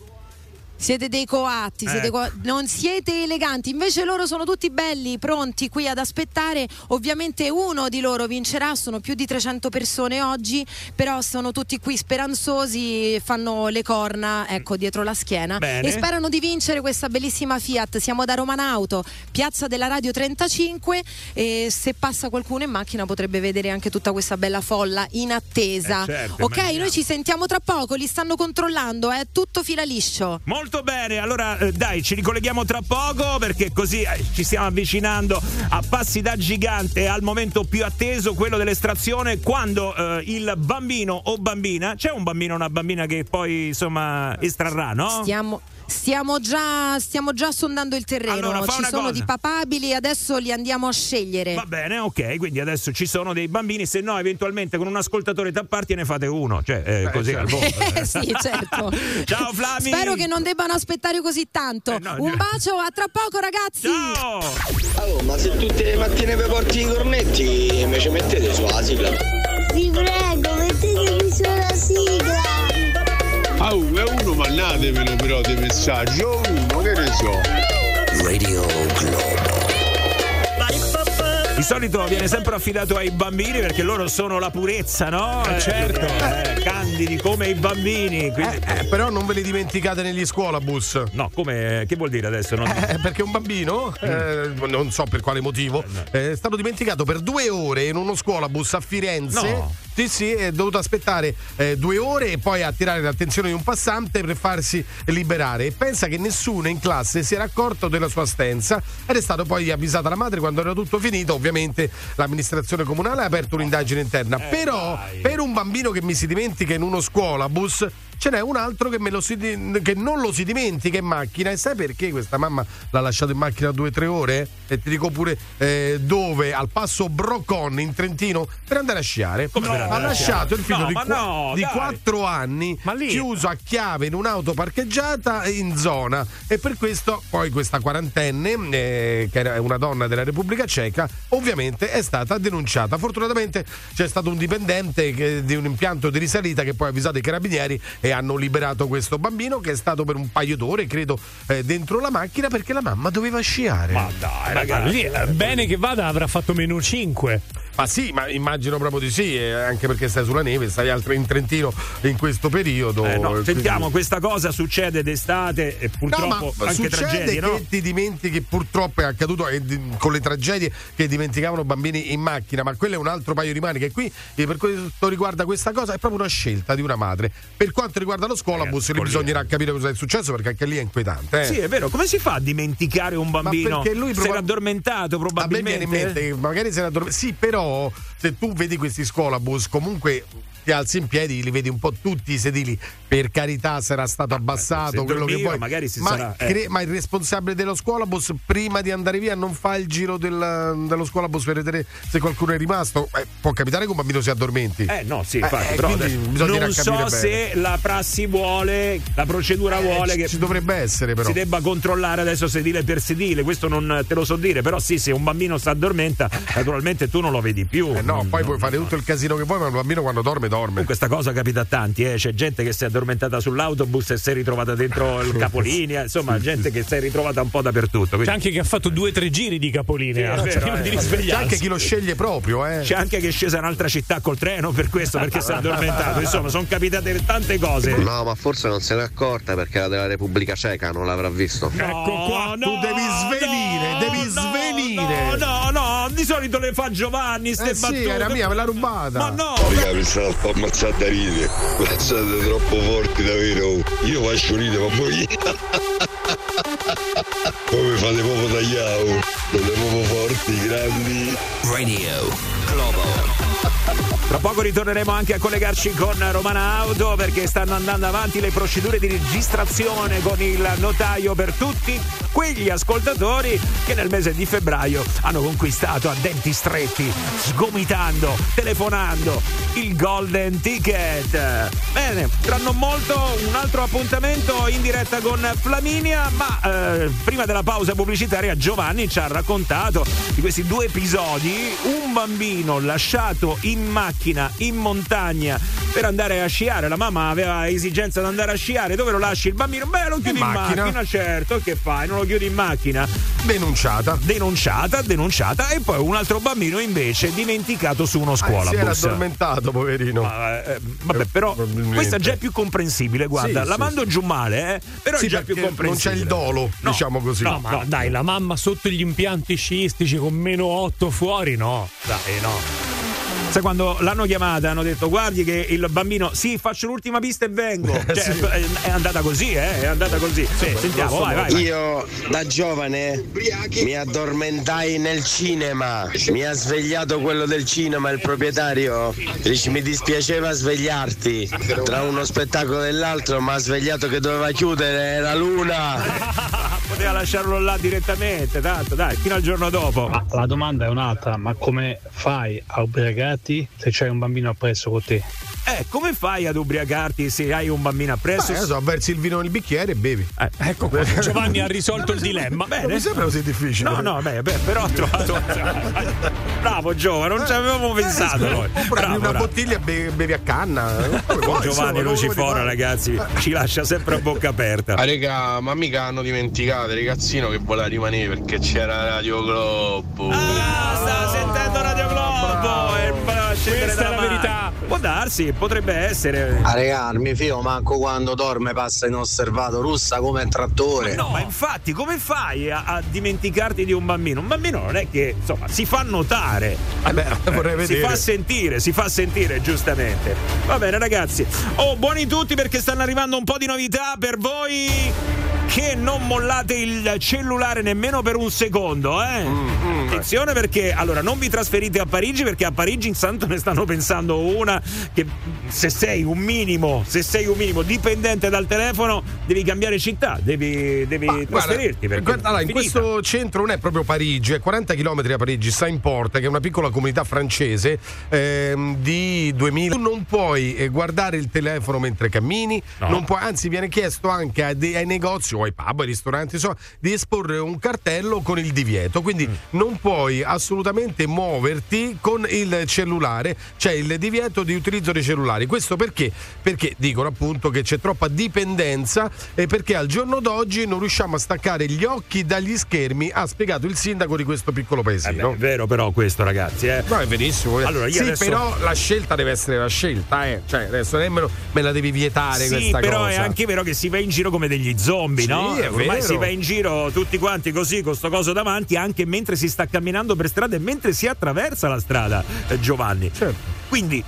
Siete dei coatti, siete Eh. co- non siete eleganti, invece loro sono tutti belli, pronti qui ad aspettare. Ovviamente uno di loro vincerà, sono più di 300 persone oggi, però sono tutti qui speranzosi, fanno le corna, ecco, dietro la schiena Bene. e sperano di vincere questa bellissima Fiat. Siamo da Romanauto, piazza della Radio 35 e se passa qualcuno in macchina potrebbe vedere anche tutta questa bella folla in attesa. Eh, certo, ok, noi ci sentiamo tra poco, li stanno controllando, è tutto fila liscio. Molto bene, allora eh, dai, ci ricolleghiamo tra poco perché così eh, ci stiamo avvicinando a passi da gigante al momento più atteso, quello dell'estrazione, quando eh, il bambino o bambina, c'è un bambino o una bambina che poi insomma estrarrà, no? Stiamo, stiamo già, stiamo già sondando il terreno. Allora, Ci sono cosa. di papabili, adesso li andiamo a scegliere. Va bene, ok, quindi adesso ci sono dei bambini, se no eventualmente con un ascoltatore tapparti ne fate uno, cioè eh, così al volo. Eh, sì, certo. Ciao Flami! Spero che non debbano aspettare così tanto. Un bacio, a tra poco, ragazzi. Allora, ma se tutte le mattine vi porti i cornetti, mi ci mettete sulla sigla. Vi prego, mettetemi sulla sigla. Ah, uh, è uno, mandatemelo però dei messaggi, o uno, che ne so. Radio Globo. Di solito viene sempre affidato ai bambini perché loro sono la purezza, no? Eh, certo. Eh, candidi come i bambini. quindi- Eh, però non ve li dimenticate negli scuolabus. No, come che vuol dire adesso? Non- Eh, perché un bambino, eh, non so per quale motivo, eh, è stato dimenticato per due ore in uno scuolabus a Firenze. No. Sì, sì, è dovuto aspettare eh, due ore e poi attirare l'attenzione di un passante per farsi liberare. E pensa che nessuno in classe si era accorto della sua assenza ed è stato poi avvisata la madre quando era tutto finito. Ovviamente l'amministrazione comunale ha aperto un'indagine interna. Però per un bambino che mi si dimentica in uno scuolabus. Ce n'è un altro che, me lo si che non lo si dimentica in macchina e sai perché questa mamma l'ha lasciato in macchina due o tre ore? E ti dico pure eh, dove, al passo Brocon in Trentino per andare a sciare. Come per ha lasciato il figlio No, di, qua- no, di dai. 4 anni chiuso a chiave in un'auto parcheggiata in zona e per questo poi questa quarantenne eh, che era una donna della Repubblica Ceca ovviamente è stata denunciata fortunatamente c'è stato un dipendente che- di un impianto di risalita che poi ha avvisato i carabinieri e hanno liberato questo bambino che è stato per un paio d'ore credo eh, dentro la macchina perché la mamma doveva sciare Ma dai, ragazzi. lì, eh, bene che vada, avrà fatto menu 5. Ma sì, ma immagino proprio di sì, eh, anche perché stai sulla neve, stai altro in Trentino in questo periodo. Eh, no, Quindi- sentiamo, questa cosa succede d'estate e No, purtroppo ma anche tragedie, che no? ti dimentichi, purtroppo è accaduto eh, con le tragedie che dimenticavano bambini in macchina, ma quello è un altro paio di maniche. Qui, eh, per quanto riguarda questa cosa, è proprio una scelta di una madre. Per quanto riguarda lo scuolabus, lì bisognerà capire cosa è successo, perché anche lì è inquietante. eh. Sì, è vero, come si fa a dimenticare un bambino? perché lui si era proba- addormentato A me probabilmente. viene in mente magari se ne addorme- Sì, però Oh. Se tu vedi questi scolabus, comunque ti alzi in piedi, li vedi un po' tutti i sedili. Per carità, sarà stato abbassato se quello che dormiva, vuoi. magari si ma, sarà- eh. cre- ma il responsabile dello scuolabus, prima di andare via, non fa il giro del- dello scuolabus per vedere se qualcuno è rimasto. Eh, può capitare che un bambino si addormenti. Eh no, sì, infatti, eh, però non so bene. se la prassi vuole, la procedura Eh, vuole ci- che ci dovrebbe essere però. si debba controllare adesso sedile per sedile, questo non te lo so dire, però sì, se un bambino si addormenta, naturalmente tu non lo vedi più. Eh no, Non- poi puoi fare tutto il casino che vuoi, ma un bambino quando dorme, dorme. Questa cosa capita a tanti, eh. c'è gente che si è addormentata sull'autobus e si è ritrovata dentro il capolinea, insomma, gente che si è ritrovata un po' dappertutto. C'è quindi- anche chi ha fatto due o tre giri di capolinea Sì, vero, prima eh. di C'è risvegliarsi. C'è anche chi lo sceglie proprio, eh. C'è anche chi è scesa in un'altra città col treno per questo, perché si è addormentato. Insomma, sono capitate tante cose. No, ma forse non se n'è accorta perché la della Repubblica Ceca non l'avrà visto. Ecco qua, tu devi svenire, devi svenire. No, no, di solito le fa Giovanni, ste Eh sì, era mia, me l'ha rubata. Ma no! Raga, mi stavo un po' ammazzando da ridere. Siete troppo forti davvero. Io faccio ridere, ma voi. Come fate proprio tagliare? Siete proprio forti, grandi. Radio Globo. Tra poco ritorneremo anche a collegarci con Romana Auto perché stanno andando avanti le procedure di registrazione con il notaio per tutti quegli ascoltatori che nel mese di febbraio hanno conquistato a denti stretti, sgomitando, telefonando il Golden Ticket. Bene, tra non molto un altro appuntamento in diretta con Flaminia, ma eh, prima della pausa pubblicitaria Giovanni ci ha raccontato di questi due episodi, un bambino lasciato in macchina in montagna per andare a sciare, la mamma aveva esigenza di andare a sciare, dove lo lasci il bambino? Beh, lo chiudi in, macchina. macchina, certo, che fai? Non lo chiudi in macchina? Denunciata. Denunciata, denunciata e poi un altro bambino invece dimenticato su uno Ah, si era addormentato, poverino. Ma, eh, vabbè, però questa già è più comprensibile, guarda, Sì, la sì, mando giù male, eh, però Sì, è già più perché non comprensibile. c'è il dolo, No, diciamo così. No, ma dai, la mamma sotto gli impianti sciistici con meno 8 fuori, no. Dai, no. Sai quando l'hanno chiamata hanno detto guardi che il bambino sì faccio l'ultima pista e vengo cioè, è, è andata così eh è andata così sentiamo vai vai, vai. Io da giovane mi addormentai nel cinema. Mi ha svegliato quello del cinema, il proprietario. Dici, mi dispiaceva svegliarti. Tra uno spettacolo e l'altro mi ha svegliato che doveva chiudere, era l'una. poteva lasciarlo là direttamente tanto dai fino al giorno dopo Ma la domanda è un'altra, ma come fai a ubriacarti se c'hai un bambino appresso con te? eh come fai ad ubriacarti se hai un bambino appresso Beh, so, versi il vino nel bicchiere e bevi. Eh, ecco qua. Giovanni ha risolto il dilemma. Non mi sembra così difficile. No, no, beh, beh, però ho trovato. Bravo Giova, non ci avevamo pensato noi. Bravo, una bravo. bottiglia e be- bevi a canna. Vuoi, Giovanni Lucifora, ragazzi, ci lascia sempre a bocca aperta. Ah, raga, ma mica hanno dimenticato, ragazzino, che voleva rimanere perché c'era Radio Globo. Ah, sta sentendo Radio scendere Questa è la verità. Può darsi, potrebbe essere. A regà, mi fio manco quando dorme passa inosservato, russa come trattore. No, ma infatti, come fai a, a dimenticarti di un bambino? Un bambino non è che, insomma, si fa notare. Eh beh, vorrei si fa sentire, si fa sentire, giustamente. Va bene, ragazzi. Oh, buoni tutti perché stanno arrivando un po' di novità per voi. Che non mollate il cellulare nemmeno per un secondo, eh? Mm, Attenzione perché allora non vi trasferite a Parigi perché a Parigi intanto ne stanno pensando una che se sei un minimo, se sei un minimo dipendente dal telefono, devi cambiare città, devi, devi Ma, trasferirti. guarda, guarda, allora, in questo centro non è proprio Parigi, è 40 km a Parigi, Saint-Port, che è una piccola comunità francese ehm, di 2000. Tu non puoi eh, guardare il telefono mentre cammini, No. non puoi- anzi viene chiesto anche dei- ai negozi o ai pub, ai ristoranti, insomma, di esporre un cartello con il divieto. Quindi Mm. non puoi assolutamente muoverti con il cellulare, c'è il divieto di utilizzo dei cellulari. Questo perché? Perché dicono appunto che c'è troppa dipendenza e perché al giorno d'oggi non riusciamo a staccare gli occhi dagli schermi, ha spiegato il sindaco di questo piccolo Eh beh, paesino. è vero però questo ragazzi, eh. No, è verissimo. eh. Allora, sì, adesso- però la scelta deve essere la scelta, eh. Cioè, adesso nemmeno me la devi vietare Sì, questa però cosa. è anche vero che si va in giro come degli zombie, Sì, no? Ormai si va in giro tutti quanti così con sto coso davanti anche mentre si sta camminando per strada e mentre si attraversa la strada, eh, Giovanni. Certo. Quindi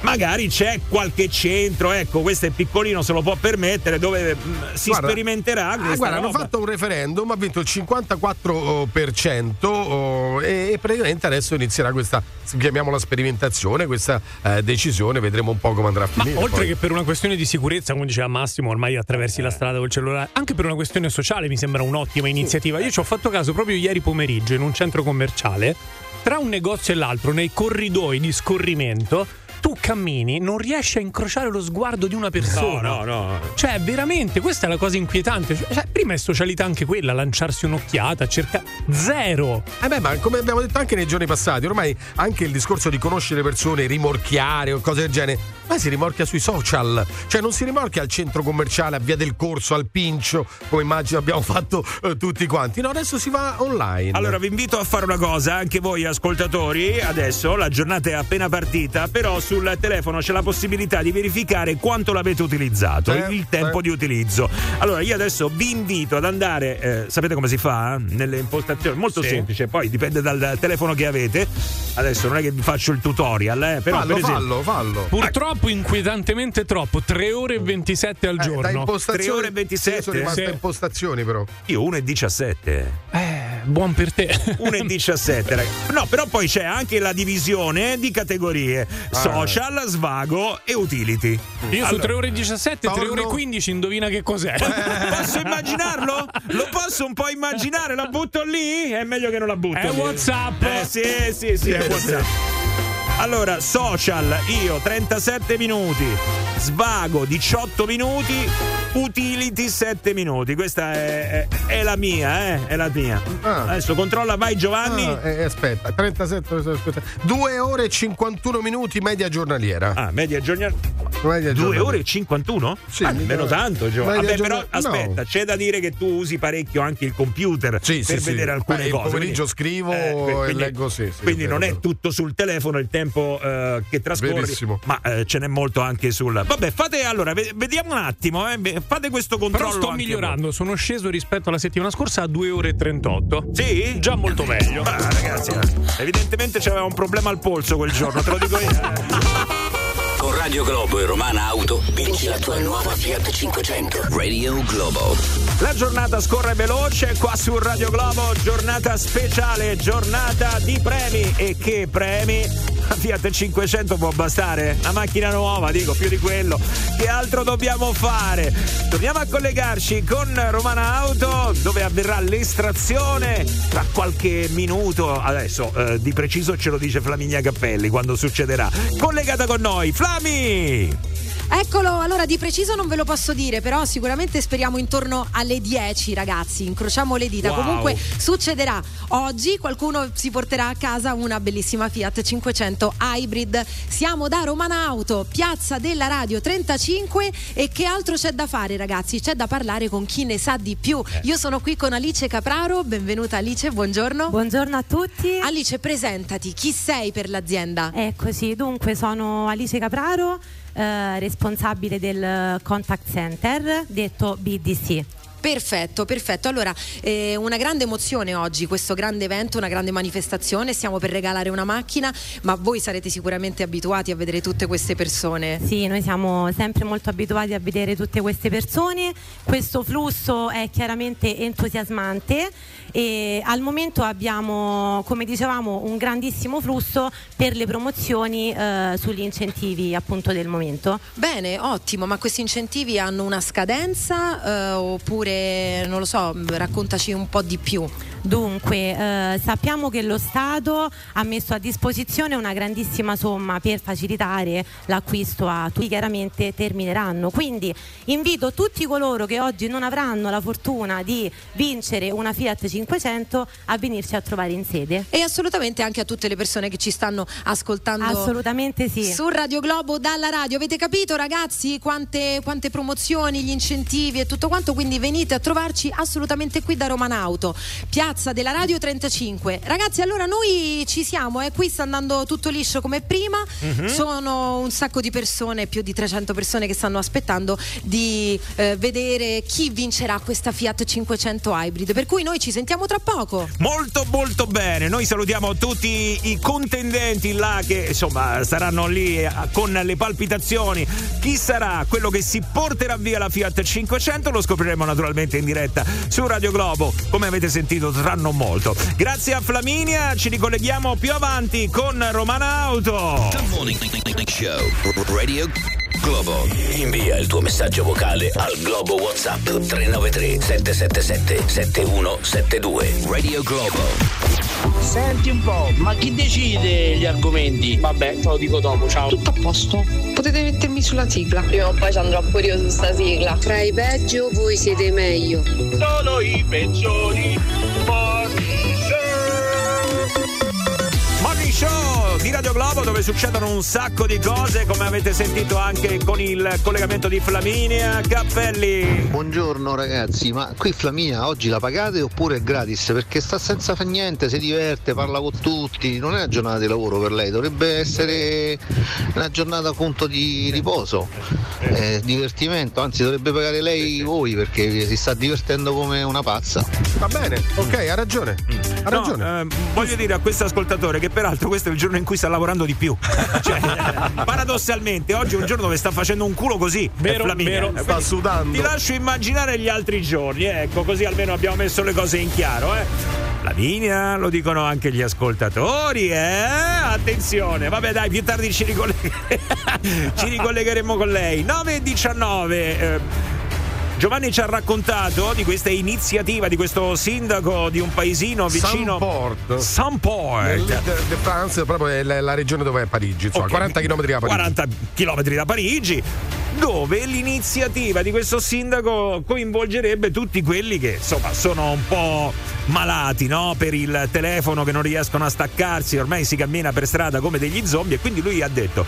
magari c'è qualche centro, ecco, questo è piccolino, se lo può permettere, dove mm, si Guarda, sperimenterà Ah, guarda, hanno roba. fatto un referendum, ha vinto il 54% oh, e, e praticamente adesso inizierà questa, chiamiamola sperimentazione, questa eh, decisione, vedremo un po' come andrà a Ma finire. oltre poi. che per una questione di sicurezza, come diceva Massimo, ormai attraversi la strada col cellulare, anche per una questione sociale mi sembra un'ottima iniziativa. Io ci ho fatto caso proprio ieri pomeriggio in un centro commerciale, tra un negozio e l'altro, nei corridoi di scorrimento, tu cammini, non riesci a incrociare lo sguardo di una persona. No, no, no. Cioè, veramente, questa è la cosa inquietante. Cioè, prima è socialità anche quella, lanciarsi un'occhiata, cerca zero. Eh beh, ma come abbiamo detto anche nei giorni passati, ormai anche il discorso di conoscere persone, rimorchiare o cose del genere, ma si rimorchia sui social. Cioè non si rimorchia al centro commerciale, a Via del Corso, al Pincio, come immagino abbiamo fatto eh, tutti quanti. No, adesso si va online. Allora vi invito a fare una cosa, anche voi ascoltatori, adesso la giornata è appena partita, però sul telefono c'è la possibilità di verificare quanto l'avete utilizzato, Eh, il tempo eh. di utilizzo. Allora io adesso vi invito ad andare, eh, sapete come si fa? Nelle impostazioni, molto Sì. semplice, poi dipende dal telefono che avete. Adesso non è che vi faccio il tutorial, eh, però fallo, per esempio, fallo, fallo. Purtroppo inquietantemente troppo, 3 ore e 27 al Eh, da giorno. impostazioni, 3 ore e 27? Io sono rimasto Sì. impostazioni però. io 1 e 17. Eh, buon per te. 1 e 17, ragazzi. No, però poi c'è anche la divisione di categorie: social, svago e utility. Io su Allora, 3 ore e 17, 3 ore e 15, indovina che cos'è? Posso immaginarlo? Lo posso un po' immaginare? La butto lì? È meglio che non la butto. È lì. WhatsApp. Eh sì, sì, sì, è WhatsApp. Allora, social, io 37 minuti, svago 18 minuti, utility 7 minuti. Questa è, è- è la mia, eh? È la mia. Ah. Adesso controlla, vai Giovanni. Ah, eh, aspetta, 37, aspetta. 2 ore e 51 minuti media giornaliera. Ah, media giornata. Media 2 giornaliera. ore e 51? Sì, Ah, mica- meno tanto, Gio. media Vabbè, però aspetta, no. c'è da dire che tu usi parecchio anche il computer Sì, per sì, sì. vedere alcune Beh, cose. Il pomeriggio quindi- scrivo eh, e leggo, sì. sì, quindi non è tutto sul telefono il tempo eh, che trascorri, Verissimo. ma eh, ce n'è molto anche sul. Vabbè, fate allora, ve- vediamo un attimo, eh, fate questo controllo. Però sto anche migliorando, sono sceso rispetto alla settimana scorsa a 2 ore e 38. voi. Sì? Già molto meglio. Ah, ragazzi, eh, evidentemente c'aveva un problema al polso quel giorno, te lo dico io. Radio Globo e Romana Auto vinci la tua nuova Fiat 500. Radio Globo. La giornata scorre veloce qua su Radio Globo, giornata speciale, giornata di premi. E che premi? La Fiat 500 può bastare? La macchina nuova, dico, più di quello. Che altro dobbiamo fare? Torniamo a collegarci con Romana Auto dove avverrà l'estrazione tra qualche minuto. Adesso eh, di preciso ce lo dice Flaminia Cappelli quando succederà. Collegata con noi, Flami! Eccolo, allora di preciso non ve lo posso dire, però sicuramente speriamo intorno alle 10 ragazzi, incrociamo le dita. Wow. Comunque succederà oggi, qualcuno si porterà a casa una bellissima Fiat 500 Hybrid. Siamo da Romana Auto, Piazza della Radio 35 e che altro c'è da fare ragazzi? C'è da parlare con chi ne sa di più. Io sono qui con Alice Capraro, benvenuta Alice, buongiorno. Buongiorno a tutti. Alice, presentati, chi sei per l'azienda? Eccoci, dunque sono Alice Capraro, eh, responsabile del contact center, detto BDC. Perfetto, perfetto. Allora, eh, una grande emozione oggi, questo grande evento, una grande manifestazione. Stiamo per regalare una macchina, ma voi sarete sicuramente abituati a vedere tutte queste persone. Sì, noi siamo sempre molto abituati a vedere tutte queste persone, questo flusso è chiaramente entusiasmante e al momento abbiamo, come dicevamo, un grandissimo flusso per le promozioni eh, sugli incentivi appunto del momento. Bene, ottimo, ma questi incentivi hanno una scadenza eh, oppure, non lo so, raccontaci un po' di più. Dunque, eh, sappiamo che lo Stato ha messo a disposizione una grandissima somma per facilitare l'acquisto a tutti, chiaramente termineranno. Quindi invito tutti coloro che oggi non avranno la fortuna di vincere una Fiat 500 a venirci a trovare in sede. E assolutamente anche a tutte le persone che ci stanno ascoltando. Assolutamente sì. Su Radio Globo dalla radio. Avete capito ragazzi quante, quante promozioni, gli incentivi e tutto quanto? Quindi venite a trovarci assolutamente qui da Romana Auto. Piazza ragazza della Radio 35. Ragazzi, allora noi ci siamo, eh, qui sta andando tutto liscio come prima. Mhm. Sono un sacco di persone, più di 300 persone che stanno aspettando di eh, vedere chi vincerà questa Fiat 500 Hybrid. Per cui noi ci sentiamo tra poco. Molto molto bene, noi salutiamo tutti i contendenti là che insomma saranno lì eh, con le palpitazioni. Chi sarà quello che si porterà via la Fiat 500 lo scopriremo naturalmente in diretta su Radio Globo, come avete sentito tra non molto. Grazie a Flaminia, ci ricolleghiamo più avanti con Romana Auto. The Morning Show Radio Globo. Invia il tuo messaggio vocale al Globo WhatsApp 393 777 7172. Radio Globo. Senti un po', ma chi decide gli argomenti? Vabbè, te lo dico dopo, ciao. Tutto a posto. Potete mettermi sulla sigla. Prima o poi ci andrò pure io su sta sigla. Fra i peggio voi siete meglio. Solo i peggiori. Morning Show di Radio Globo dove succedono un sacco di cose come avete sentito anche con il collegamento di Flaminia Cappelli. Buongiorno ragazzi, ma qui Flaminia oggi la pagate oppure è gratis? Perché sta senza fa niente, si diverte, parla con tutti, non è una giornata di lavoro per lei, dovrebbe essere una giornata appunto di riposo, eh, divertimento, anzi dovrebbe pagare lei voi perché si sta divertendo come una pazza. Va bene, ok, ha ragione. Ha No, ragione. ehm, voglio dire a questo ascoltatore che peraltro questo è il giorno in cui sta lavorando di più. Cioè, paradossalmente, oggi è un giorno dove sta facendo un culo così. Vero, vero. Quindi Sta sudando. Ti lascio immaginare gli altri giorni, ecco, così almeno abbiamo messo le cose in chiaro, eh. Flaminia, lo dicono anche gli ascoltatori, eh? Attenzione, vabbè dai, più tardi ci, ricolleghe- ci ricollegheremo con lei. 9 e 19. eh, Giovanni ci ha raccontato di questa iniziativa di questo sindaco di un paesino vicino Samport. Samport. Nel- de, France, proprio è la, la regione dove è Parigi, insomma, Ok. 40 km da Parigi. 40 km da Parigi, dove l'iniziativa di questo sindaco coinvolgerebbe tutti quelli che insomma sono un po' malati no? per il telefono che non riescono a staccarsi, ormai si cammina per strada come degli zombie e quindi lui ha detto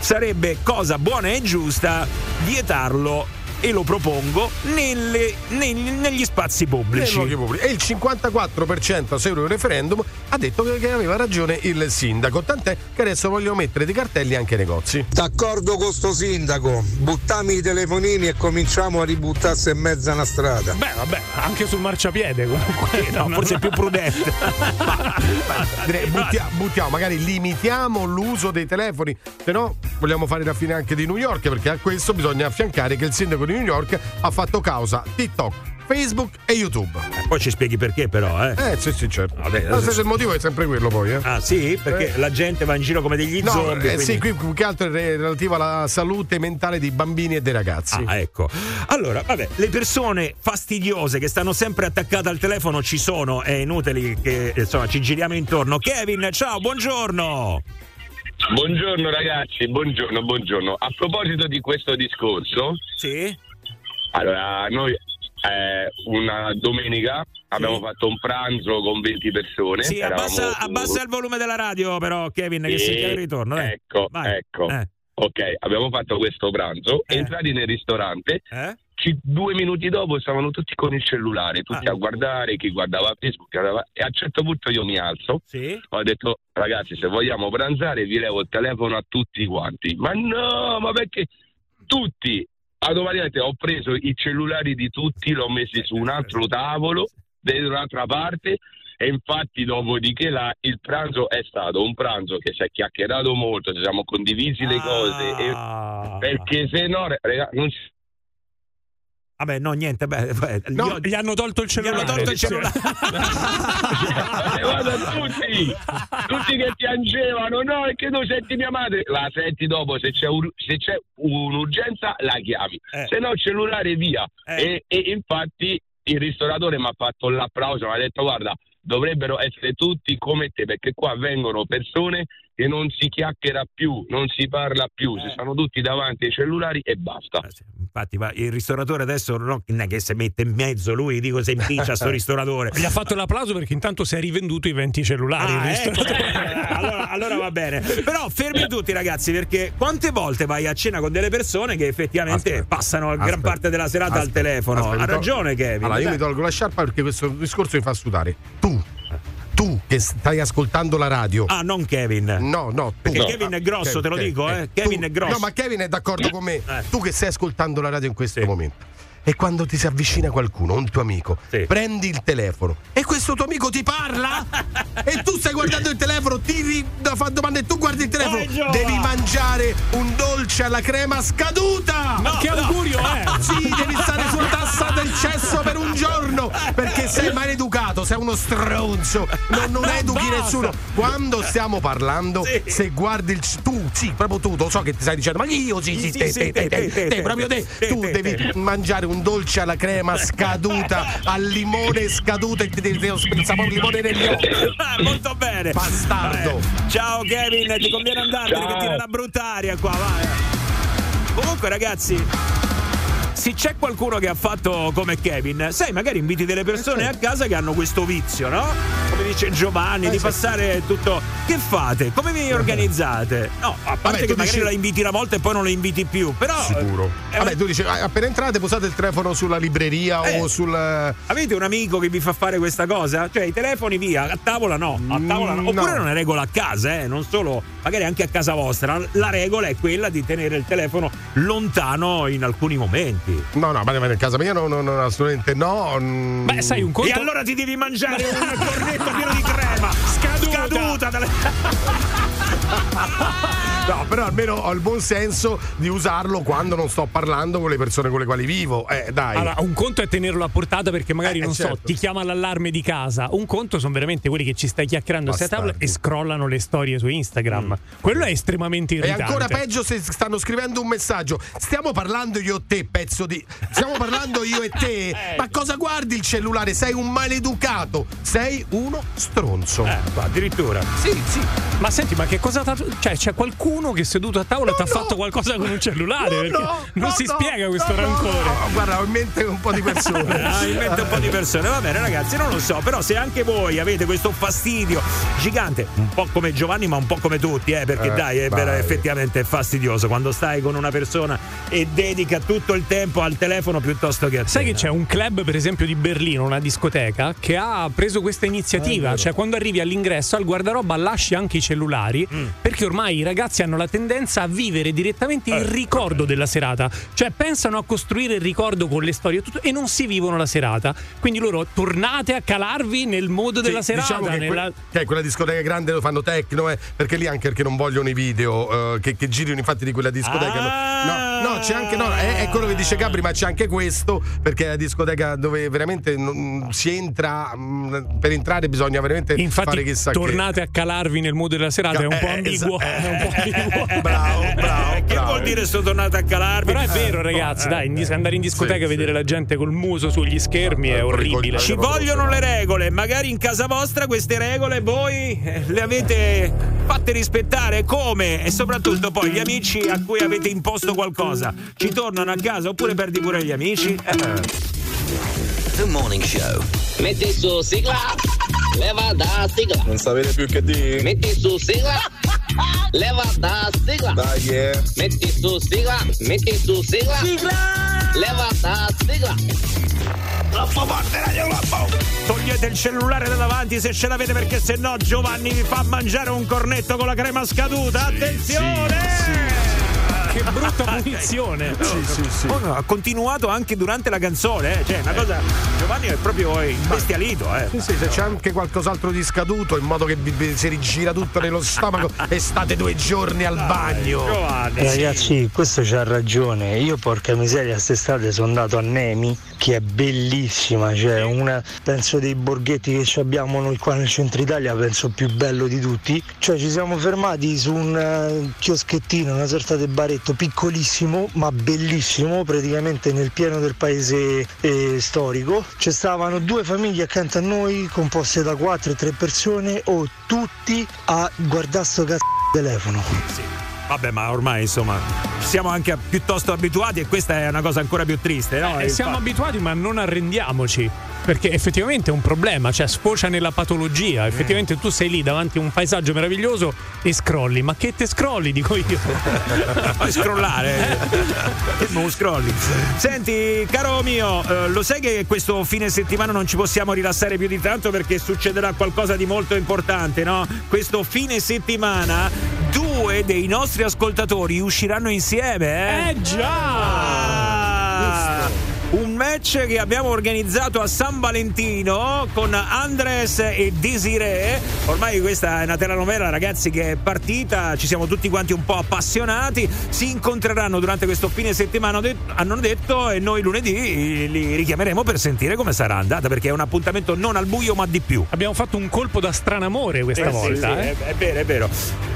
sarebbe cosa buona e giusta vietarlo e lo propongo nelle- negli, negli spazi pubblici. pubblici. E il 54% a seguito del referendum ha detto che che aveva ragione il sindaco, tant'è che adesso vogliono mettere dei cartelli anche ai negozi. D'accordo con sto sindaco, buttiamo i telefonini e cominciamo a ributtarsi in mezzo a una strada. Beh, vabbè, anche sul marciapiede comunque. No, forse è più prudente. Direi, buttia- buttiamo, magari limitiamo l'uso dei telefoni, se no vogliamo fare la fine anche di New York, perché a questo bisogna affiancare che il sindaco di New York ha fatto causa TikTok, Facebook e YouTube. Poi ci spieghi perché però, eh. Eh sì sì certo. Vabbè, Lo stesso il motivo è sempre quello poi, eh. Ah sì? Perché Eh. la gente va in giro come degli No, zombie. eh, quindi- sì, qui più che altro è re- relativo alla salute mentale dei bambini e dei ragazzi. Ah, ecco. Allora, vabbè, le persone fastidiose che stanno sempre attaccate al telefono ci sono, è inutile che insomma ci giriamo intorno. Kevin, ciao, buongiorno. Buongiorno ragazzi, buongiorno, buongiorno. A proposito di questo discorso, sì? Allora noi eh, una domenica abbiamo fatto un pranzo con 20 persone. Sì, abbassa, abbassa il volume della radio, però, Kevin, che Sì, si chiama il ritorno. dai. Ecco, Vai. ecco. Eh. Ok, abbiamo fatto questo pranzo, entrati nel ristorante, Eh? ci- due minuti dopo stavano tutti con il cellulare, tutti Ah. a guardare, chi guardava Facebook, guardava- e a un certo punto io mi alzo, Sì? ho detto ragazzi se vogliamo pranzare vi levo il telefono a tutti quanti, ma no, ma perché tutti, automaticamente ho preso i cellulari di tutti, l'ho messi su un altro tavolo, da un'altra parte e infatti dopodiché là, il pranzo è stato un pranzo che si è chiacchierato molto, ci siamo condivisi le cose Ah. e- perché se no rega, non ci Vabbè, no, niente, beh, beh, No, io- gli hanno tolto il gli hanno cellulare. tolto il cellulare. E guarda tutti, tutti che piangevano, no, è che tu senti mia madre, la senti dopo, se c'è, ur- se c'è un'urgenza la chiami, Eh. se no il cellulare via. E, e infatti il ristoratore mi ha fatto l'applauso, mi ha detto guarda, dovrebbero essere tutti come te, perché qua vengono persone che non si chiacchiera più, non si parla più, Eh. si stanno tutti davanti ai cellulari e basta. Infatti, va- il ristoratore adesso non è che si mette in mezzo lui, dico se impiccia sto ristoratore. Gli ha fatto l'applauso perché intanto si è rivenduto i 20 cellulari. Ah, ecco, eh, allora, allora va bene. Però fermi tutti, ragazzi, perché quante volte vai a cena con delle persone che effettivamente passano gran aspetta, parte della serata al aspetta, telefono? aspetta, ha ragione, Kevin. Allora, io mi tolgo la sciarpa perché questo discorso mi fa sudare. Tu, tu che stai ascoltando la radio. Ah, non Kevin. No, no, tu. Perché Kevin è grosso, te lo dico, eh. Kevin è grosso. No, ma Kevin è d'accordo con me. Eh. Tu che stai ascoltando la radio in questo momento. E quando ti si avvicina qualcuno, un tuo amico, prendi il telefono e questo tuo amico ti parla e tu stai guardando il telefono, ti fa domande e tu guardi il telefono, Vai, devi mangiare un dolce alla crema scaduta. Ma che augurio è? Sì, devi stare sulla tassa del cesso per un giorno perché sei maleducato, sei uno stronzo, non, non educhi basta! nessuno. Quando stiamo parlando, se guardi il tu, sì, proprio tu, lo so che ti stai dicendo, ma io sì, sì, Sì, te, sì, te, te, te, te, te, te, te, proprio te, te, tu te, devi te. mangiare un dolce alla crema scaduta, al limone scaduto e ti devo proprio il limone negli occhi. Ah, molto bene. Bastardo. Vabbè. Ciao Kevin, ti conviene andartene Ciao. che tira una brutta aria qua, vai. Comunque ragazzi, se c'è qualcuno che ha fatto come Kevin, sai, magari inviti delle persone a casa che hanno questo vizio, no? Come dice Giovanni, di passare tutto. Che fate? Come vi organizzate? No, a parte Vabbè, che magari dici- la inviti una volta e poi non la inviti più. Però. Sicuro. eh, Vabbè, tu dici, ah, appena entrate posate il telefono sulla libreria Eh. o sul... Avete un amico che vi fa fare questa cosa? Cioè i telefoni via, a tavola no, a tavola no. Oppure no. è una regola a casa, eh? non solo, magari anche a casa vostra. La regola è quella di tenere il telefono lontano in alcuni momenti. No, no, ma in casa mia no, no, no, assolutamente no. mm. Beh, sai, un conto. E allora ti devi mangiare un cornetto pieno di crema scaduta, scaduta dalle- No, però almeno ho il buon senso di usarlo quando non sto parlando con le persone con le quali vivo. Eh, dai. Allora, un conto è tenerlo a portata perché magari, Eh, non certo. so, ti chiama l'allarme di casa. Un conto sono veramente quelli che ci stai chiacchierando a tavola e scrollano le storie su Instagram. Quello è estremamente irritante. ancora peggio se stanno scrivendo un messaggio. Stiamo parlando io e te, pezzo di. Stiamo parlando io e te. Ma cosa guardi il cellulare? Sei un maleducato. Sei uno stronzo. Eh, addirittura. Sì, sì. Ma senti, ma che cosa t'ha- Cioè, c'è qualcuno che seduto a tavola ti ha fatto qualcosa con un cellulare? perché no, non no, si no, spiega questo no, no, rancore. no. Guarda, ho in mente un po' di persone. Ah, in mente un po' di persone. Va bene, ragazzi, non lo so. Però se anche voi avete questo fastidio gigante, un po' come Giovanni, ma un po' come tutti, eh, perché Eh, dai, è vero, effettivamente è fastidioso quando stai con una persona e dedica tutto il tempo al telefono piuttosto che a te. Sai che c'è un club, per esempio, di Berlino, una discoteca, che ha preso questa iniziativa. cioè, quando arrivi all'ingresso, al guardaroba lasci anche i cellulari, perché ormai i ragazzi hanno la tendenza a vivere direttamente il ricordo della serata. Cioè, pensano a costruire il ricordo con le storie e tutto, e non si vivono la serata. Quindi loro tornate a calarvi nel modo della Sì, serata. diciamo che, que- nella- che è quella discoteca grande lo fanno tecno, eh, perché lì anche perché non vogliono i video eh, che, che girino infatti di quella discoteca. Ah! No, no, c'è anche no, è, è quello che dice Gabri, ma c'è anche questo, perché è la discoteca dove veramente non- si entra mh, per entrare bisogna veramente Infatti, fare chissà tornate a calarvi nel modo della serata. Eh, è un po' ambiguo. che. Bravo, bravo. che vuol dire sto tornato a calarvi? Però è vero, Eh, ragazzi, eh, dai, dis- andare in discoteca sì, e vedere sì. la gente col muso sugli schermi è orribile. Ci vogliono le regole, magari in casa vostra queste regole voi eh, le avete fatte rispettare come? E soprattutto poi gli amici a cui avete imposto qualcosa ci tornano a casa oppure perdi pure gli amici? Eh. The Morning Show. Metti su sigla, leva da sigla. Non sapete più che dire? Metti su sigla, leva da sigla. Dai, eh. Metti su sigla, metti su sigla. Leva da sigla. Troppo forte Radio Globo! Togliete il cellulare da davanti se ce l'avete perché se no Giovanni vi fa mangiare un cornetto con la crema scaduta. Attenzione! Che brutta punizione. Sì, sì, sì. Oh, no, ha continuato anche durante la canzone, eh. cioè una cosa. Giovanni è proprio imbestialito, eh. Sì, sì, se c'è anche qualcos'altro di scaduto in modo che vi- vi- si rigira tutto nello stomaco e state due giorni al bagno. Giovanni. Ragazzi, questo c'ha ragione. Io, porca miseria, quest'estate sono andato a Nemi, che è bellissima. Cioè, una, penso dei borghetti che ci abbiamo noi qua nel centro Italia, penso più bello di tutti. Cioè, ci siamo fermati su un eh, chioschettino, una sorta di baretto piccolissimo, ma bellissimo, praticamente nel pieno del paese eh, storico. Ci stavano due famiglie accanto a noi, composte da quattro e tre persone, o tutti a guardare sto cazzo telefono. Vabbè, ma ormai insomma siamo anche piuttosto abituati e questa è una cosa ancora più triste, no? Eh, siamo fa- abituati, ma non arrendiamoci. Perché effettivamente è un problema, cioè sfocia nella patologia. Effettivamente tu sei lì davanti a un paesaggio meraviglioso e scrolli. Ma che te scrolli, dico io. Fai scrollare. che non scrolli. Senti, caro mio, eh, lo sai che questo fine settimana non ci possiamo rilassare più di tanto perché succederà qualcosa di molto importante, no? Questo fine settimana due dei nostri ascoltatori usciranno insieme, eh? Eh già! Un match che abbiamo organizzato a San Valentino con Andres e Desiree. Ormai questa è una telenovela, ragazzi, che è partita. Ci siamo tutti quanti un po' appassionati. Si incontreranno durante questo fine settimana, hanno detto, e noi lunedì li richiameremo per sentire come sarà andata, perché è un appuntamento non al buio, ma di più. Abbiamo fatto un colpo da stranamore questa Eh, volta. sì, eh. è, è vero, è vero.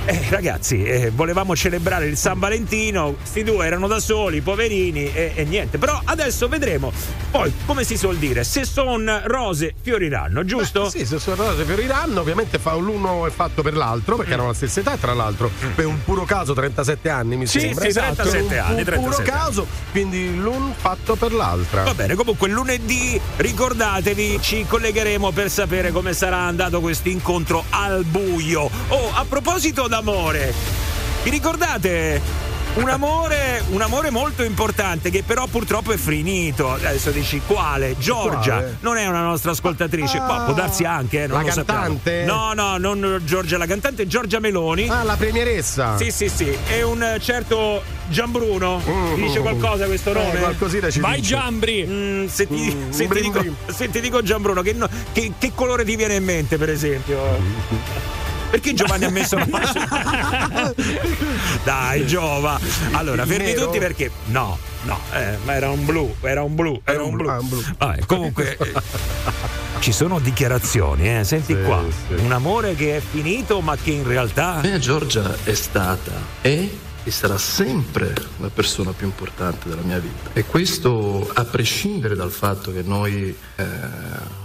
Eh, ragazzi, eh, volevamo celebrare il San Valentino, sti due erano da soli, poverini, e, e niente. Però adesso vedremo. Poi, come si suol dire, se son rose fioriranno, giusto? Beh, sì, se sono rose fioriranno, ovviamente fa l'uno è fatto per l'altro, perché hanno la stessa età, tra l'altro, per un puro caso 37 anni mi Sì, sembra. sì, 37 un, anni, Un 37 puro anni. caso, quindi l'un fatto per l'altra. Va bene, comunque lunedì ricordatevi, ci collegheremo per sapere come sarà andato questo incontro al buio. Oh, a proposito d'amore, vi ricordate? Un amore, un amore molto importante che però purtroppo è finito. Adesso dici quale? Giorgia, Quale? non è una nostra ascoltatrice. Qua può darsi anche, eh, non La lo sappiamo. cantante? No, no, non Giorgia la cantante, Giorgia Meloni. Ah, la premieressa. Sì, sì, sì. E un certo Gianbruno. Ti dice qualcosa questo Eh, nome? qualcosina ci Vai dice. Giambri! Mm, se, ti, Mm, se ti dico, se ti dico Gianbruno, che, no- che- che colore ti viene in mente, per esempio? Perché Giovanni ha messo la mano? Dai, Giova. Allora, Il fermi nero? tutti perché. No, no, eh, ma era un blu, era un blu, era un blu. Ah, un blu. Vabbè, comunque. eh, Ci sono dichiarazioni, eh? senti Sì, qua. sì. Un amore che è finito, ma che in realtà. Me Giorgia è stata, è e sarà sempre la persona più importante della mia vita. E questo a prescindere dal fatto che noi eh,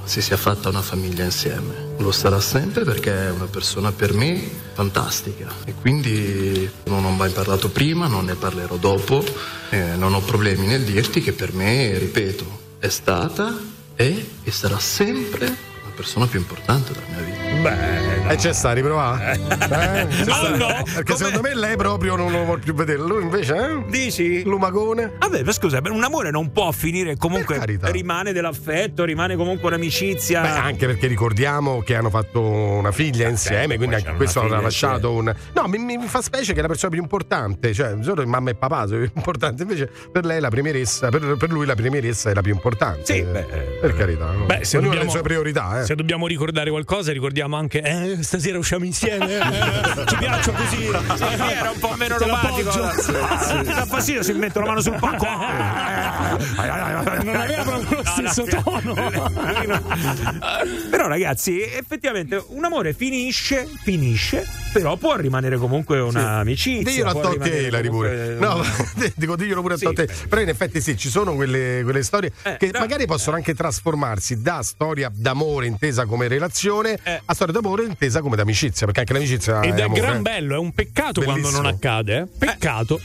si sia fatta una famiglia insieme. Lo sarà sempre perché è una persona per me fantastica. E quindi non ho mai parlato prima, non ne parlerò dopo. eh, non ho problemi nel dirti che per me, ripeto, è stata, è e sarà sempre la persona più importante della mia vita. Beh, E c'è sta, riprovà? Eh? C'è No, sta? no. Perché Come- secondo me lei proprio non lo vuole più vedere. Lui invece, eh? Dici? Lumagone. Vabbè, ma scusa, per un amore non può finire comunque. Rimane dell'affetto, rimane comunque un'amicizia. Beh, anche perché ricordiamo che hanno fatto una figlia insieme, certo, quindi anche questo figlia lasciato un. No, mi, mi fa specie che è la persona più importante, cioè solo mamma e papà sono più importanti, invece per lei la premieressa, per, per lui la premieressa è la più importante. Sì, beh, per carità. No? Beh, se Ognuno ha dobbiamo, le sue priorità, eh. se dobbiamo ricordare qualcosa, ricordiamo anche eh, stasera usciamo insieme. eh, ci piaccio così. Sì, era un po' meno Te romantico. Ti dà fastidio se metto la mano sul pacco. Non aveva proprio lo stesso tono. Però, ragazzi, effettivamente un amore finisce, finisce, però può rimanere comunque un'amicizia. Diglielo a Hilary comunque- pure. No, dico diglielo pure a Sì, beh. Però in effetti sì, ci sono quelle, quelle storie Eh, che no. magari possono anche trasformarsi da storia d'amore intesa come relazione Eh. a storia d'amore intesa come d'amicizia, perché anche l'amicizia Ed è amore. gran bello, è un peccato quando Bellissimo. non accade. eh. Peccato.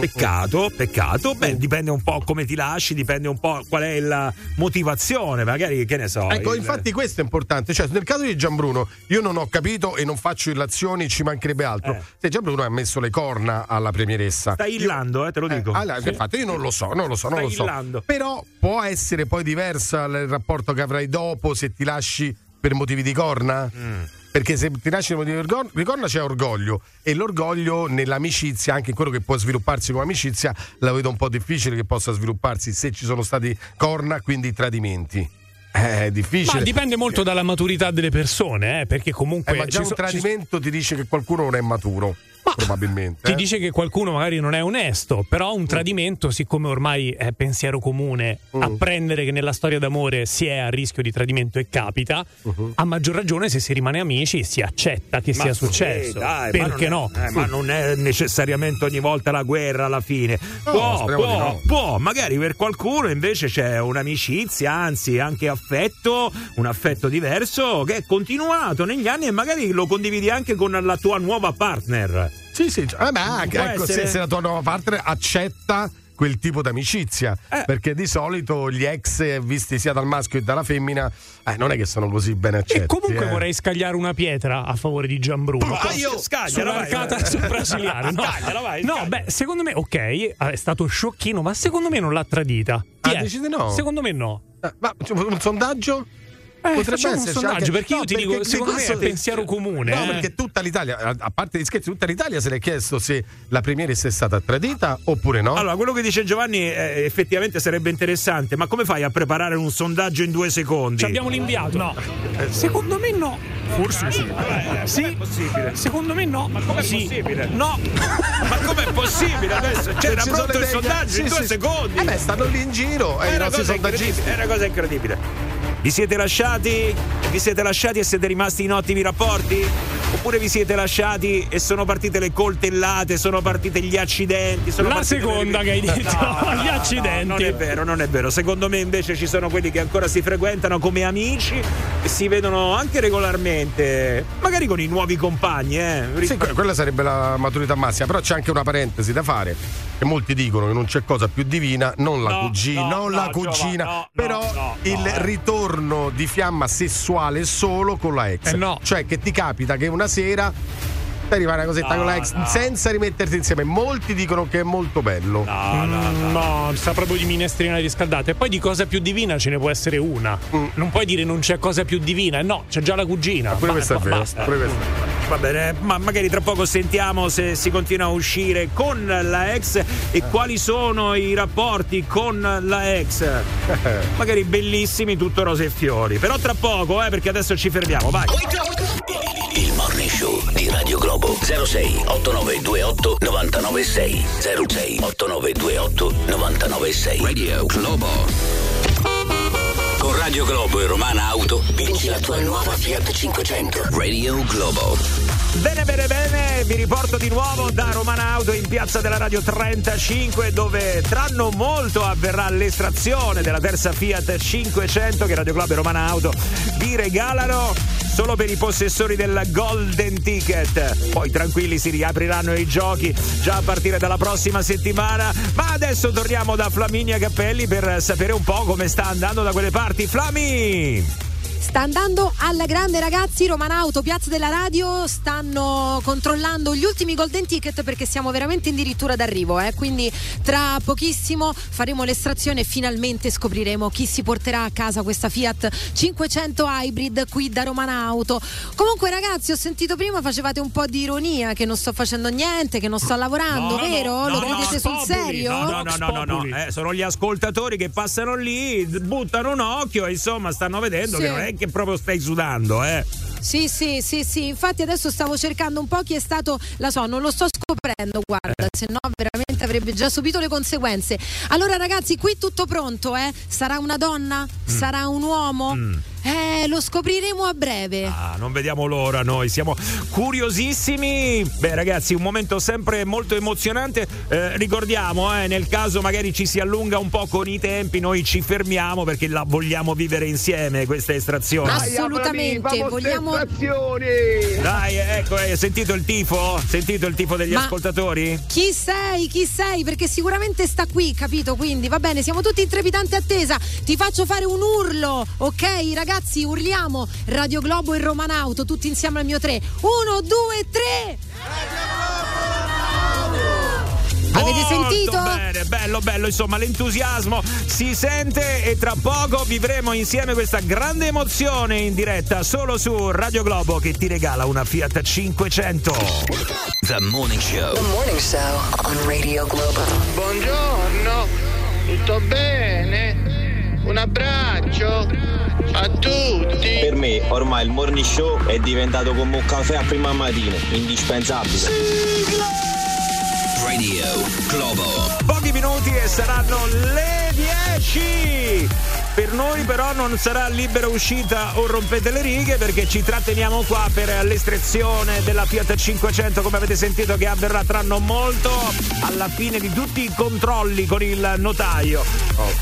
Peccato, peccato. Beh, dipende un po' come ti lasci, dipende un po' qual è la motivazione, magari che ne so. Ecco, il- infatti questo è importante. Cioè, nel caso di Gianbruno, io non ho capito e non faccio illazioni, ci mancherebbe altro. Eh. Se Gianbruno ha messo le corna alla premieressa. Stai illando, eh, te lo dico. allora, infatti io non lo so, non lo so, non Stai lo so. illando. Però può essere poi diversa il rapporto che avrai dopo se ti lasci per motivi di corna? Mm. Perché se ti lasci per motivi di cor- di corna c'è orgoglio e l'orgoglio nell'amicizia, anche quello che può svilupparsi come amicizia, la vedo un po' difficile che possa svilupparsi se ci sono stati corna, quindi tradimenti. Eh, È difficile. Ma dipende molto dalla maturità delle persone, eh, perché comunque. Eh, ma già ci un so- ci- tradimento ti dice che qualcuno non è maturo. Probabilmente. Ti eh. dice che qualcuno magari non è onesto, però un tradimento, siccome ormai è pensiero comune, Mm. apprendere che nella storia d'amore si è a rischio di tradimento e capita, Uh-huh. a maggior ragione se si rimane amici si accetta che Ma sia sì, successo. dai, ma Perché non no? è- eh, ma non è necessariamente ogni volta la guerra alla fine. può, speriamo di può, no. può, magari per qualcuno invece c'è un'amicizia, anzi anche affetto, un affetto diverso che è continuato negli anni e magari lo condividi anche con la tua nuova partner. Sì, sì, cioè, vabbè, anche, ecco, se, essere- se la tua nuova partner accetta quel tipo di amicizia Eh. perché di solito gli ex visti sia dal maschio che dalla femmina eh, non è che sono così ben accetti E comunque eh. vorrei scagliare una pietra a favore di Gianbruno. Ah, io- vai. sul brasiliano. No, Scagliala, vai, no scagliala. beh, secondo me, ok, è stato sciocchino, ma secondo me non l'ha tradita. Chi Ah, dici di no? Secondo me no. Eh, ma un sondaggio? Eh, facciamo un esserci sondaggio, anche- perché io No, ti dico, perché secondo me è questo- pensiero comune. No, eh. perché tutta l'Italia, a parte gli scherzi, tutta l'Italia se l'è chiesto se la Premieris è stata tradita oppure no. Allora, quello che dice Giovanni eh, effettivamente sarebbe interessante, ma come fai a preparare un sondaggio in due secondi? Ci abbiamo l'inviato? No. Secondo me no. Forse sì. Sì. È possibile. Secondo me no. Ma com'è sì. possibile? No. Ma com'è possibile adesso? Cioè, era Ci sono pronto il sondaggio sì, in due sì. secondi. Eh beh, stanno lì in giro, eh, È una, cosa incredibile, Vi siete lasciati? Vi siete lasciati e siete rimasti in ottimi rapporti? Oppure vi siete lasciati e sono partite le coltellate, sono partite gli accidenti? Sono La partite le- seconda che hai detto, No, gli accidenti. no, non è vero, non è vero. Secondo me invece ci sono quelli che ancora si frequentano come amici e si vedono anche regolarmente, magari con i nuovi compagni, eh. Sì, que- quella sarebbe la maturità massima, però c'è anche una parentesi da fare. Che molti dicono che non c'è cosa più divina, non la No, cugina, no, non no, la cugina, Giova, però il eh. ritorno di fiamma sessuale solo con la ex. Eh, no. Cioè che ti capita che una sera ti arriva una cosetta No, con la ex no. senza rimetterti insieme. Molti dicono che è molto bello. No, no, no. Mm, No, sa proprio di minestrina riscaldata. E poi di cosa più divina ce ne può essere una. Non puoi dire non c'è cosa più divina. No, c'è già la cugina. Pure Ba- questo è ba- vero. Basta. pure. Va bene, ma magari tra poco sentiamo se si continua a uscire con la ex e quali sono i rapporti con la ex. Magari bellissimi, tutto rose e fiori. Però tra poco, eh, perché adesso ci fermiamo, vai. Show di Radio Globo. 06 8928 996 06 8928 996 Radio Globo. Con Radio Globo e Romana Auto vinci la tua nuova Fiat 500 Radio Globo. Bene, bene, bene, vi riporto di nuovo da Romana Auto in piazza della Radio 35 dove tra non molto avverrà l'estrazione della terza Fiat 500 che Radio Club e Romana Auto vi regalano solo per i possessori del Golden Ticket. Poi tranquilli si riapriranno i giochi già a partire dalla prossima settimana, ma adesso torniamo da Flaminia Cappelli per sapere un po' come sta andando da quelle parti. Flami! Sta andando alla grande ragazzi, Romanauto, Piazza della Radio stanno controllando gli ultimi golden ticket perché siamo veramente addirittura d'arrivo, eh? quindi tra pochissimo faremo l'estrazione e finalmente scopriremo chi si porterà a casa questa Fiat 500 Hybrid qui da Romanauto. Comunque ragazzi ho sentito prima facevate un po' di ironia che non sto facendo niente, che non sto lavorando, No, vero? no, Lo no, prendete sul Populi. serio? No, no, no, no, no, no. Eh, sono gli ascoltatori che passano lì, buttano un occhio e insomma stanno vedendo Sì. che non è che proprio stai sudando, eh. Sì, sì, sì, sì, infatti adesso stavo cercando un po' chi è stato, la so, non lo sto scoprendo, guarda, se no veramente avrebbe già subito le conseguenze. Allora ragazzi, qui tutto pronto, eh? Sarà una donna? Sarà un uomo? Eh, lo scopriremo a breve. Ah, non vediamo l'ora noi, siamo curiosissimi. Beh ragazzi, un momento sempre molto emozionante. Eh, ricordiamo, eh, nel caso magari ci si allunga un po' con i tempi, noi ci fermiamo perché la vogliamo vivere insieme questa estrazione. Assolutamente, vogliamo... Dai, ecco, hai sentito il tifo? Sentito il tifo degli Ma- ascoltatori? Chi sei? Chi sei? Perché sicuramente sta qui, capito? Quindi va bene, siamo tutti in trepidante attesa. Ti faccio fare un urlo, ok? Ragazzi, urliamo Radio Globo e Romanauto, tutti insieme al mio tre. Uno, due, tre! Avete Molto sentito? Bene, bello, bello, insomma, l'entusiasmo si sente e tra poco vivremo insieme questa grande emozione in diretta solo su Radio Globo che ti regala una Fiat 500. The Morning Show The Morning Show on Radio Globo. Buongiorno, tutto bene? Un abbraccio a tutti. Per me ormai il morning show è diventato come un caffè a prima mattina, indispensabile. Radio Globo. Pochi minuti e saranno le 10. Per noi però non sarà libera uscita o rompete le righe perché ci tratteniamo qua per l'estrazione della Fiat 500 come avete sentito che avverrà tra non molto alla fine di tutti i controlli con il notaio.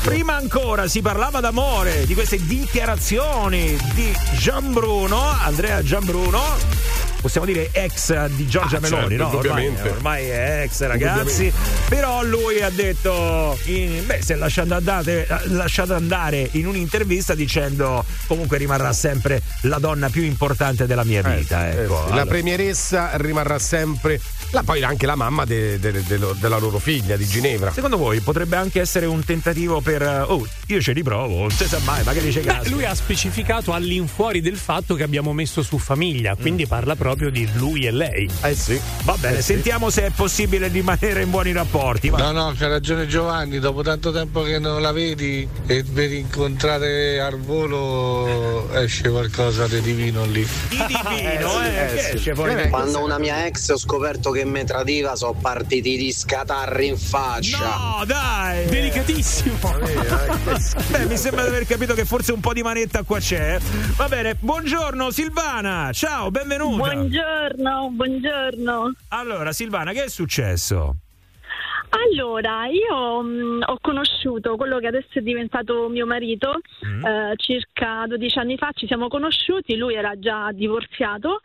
Prima ancora si parlava d'amore, di queste dichiarazioni di Gianbruno, Andrea Gianbruno. Possiamo dire ex di Giorgia Ah, Meloni, certo, no? Ormai, ormai è ex ragazzi. Però lui ha detto, in- beh, si è lasciato andare, lasciato andare in un'intervista dicendo comunque rimarrà sempre la donna più importante della mia vita. Eh, ecco. La Allora, premieressa rimarrà sempre. La, poi anche la mamma de- de- de- della loro figlia di Ginevra. Secondo voi potrebbe anche essere un tentativo per. Oh, io ci riprovo, non si sa mai, magari c'è Beh, caso. lui ha specificato all'infuori del fatto che abbiamo messo su famiglia, quindi parla proprio di lui e lei. Eh sì. Va bene, Eh sì. sentiamo se è possibile rimanere in buoni rapporti. va. No, no, c'ha ragione Giovanni, dopo tanto tempo che non la vedi e per incontrare al volo esce qualcosa di divino lì. Di divino, eh, che esce fuori. Quando una mia ex ho scoperto che mi tradiva, sono partiti di scatarri in faccia. No, dai! Delicatissimo! Beh, mi sembra di aver capito che forse un po' di manetta qua c'è. Va bene, buongiorno Silvana, ciao, benvenuta. Buongiorno, buongiorno. Allora, Silvana, che è successo? Allora, io mh, ho conosciuto quello che adesso è diventato mio marito Mm. eh, circa 12 anni fa, ci siamo conosciuti, lui era già divorziato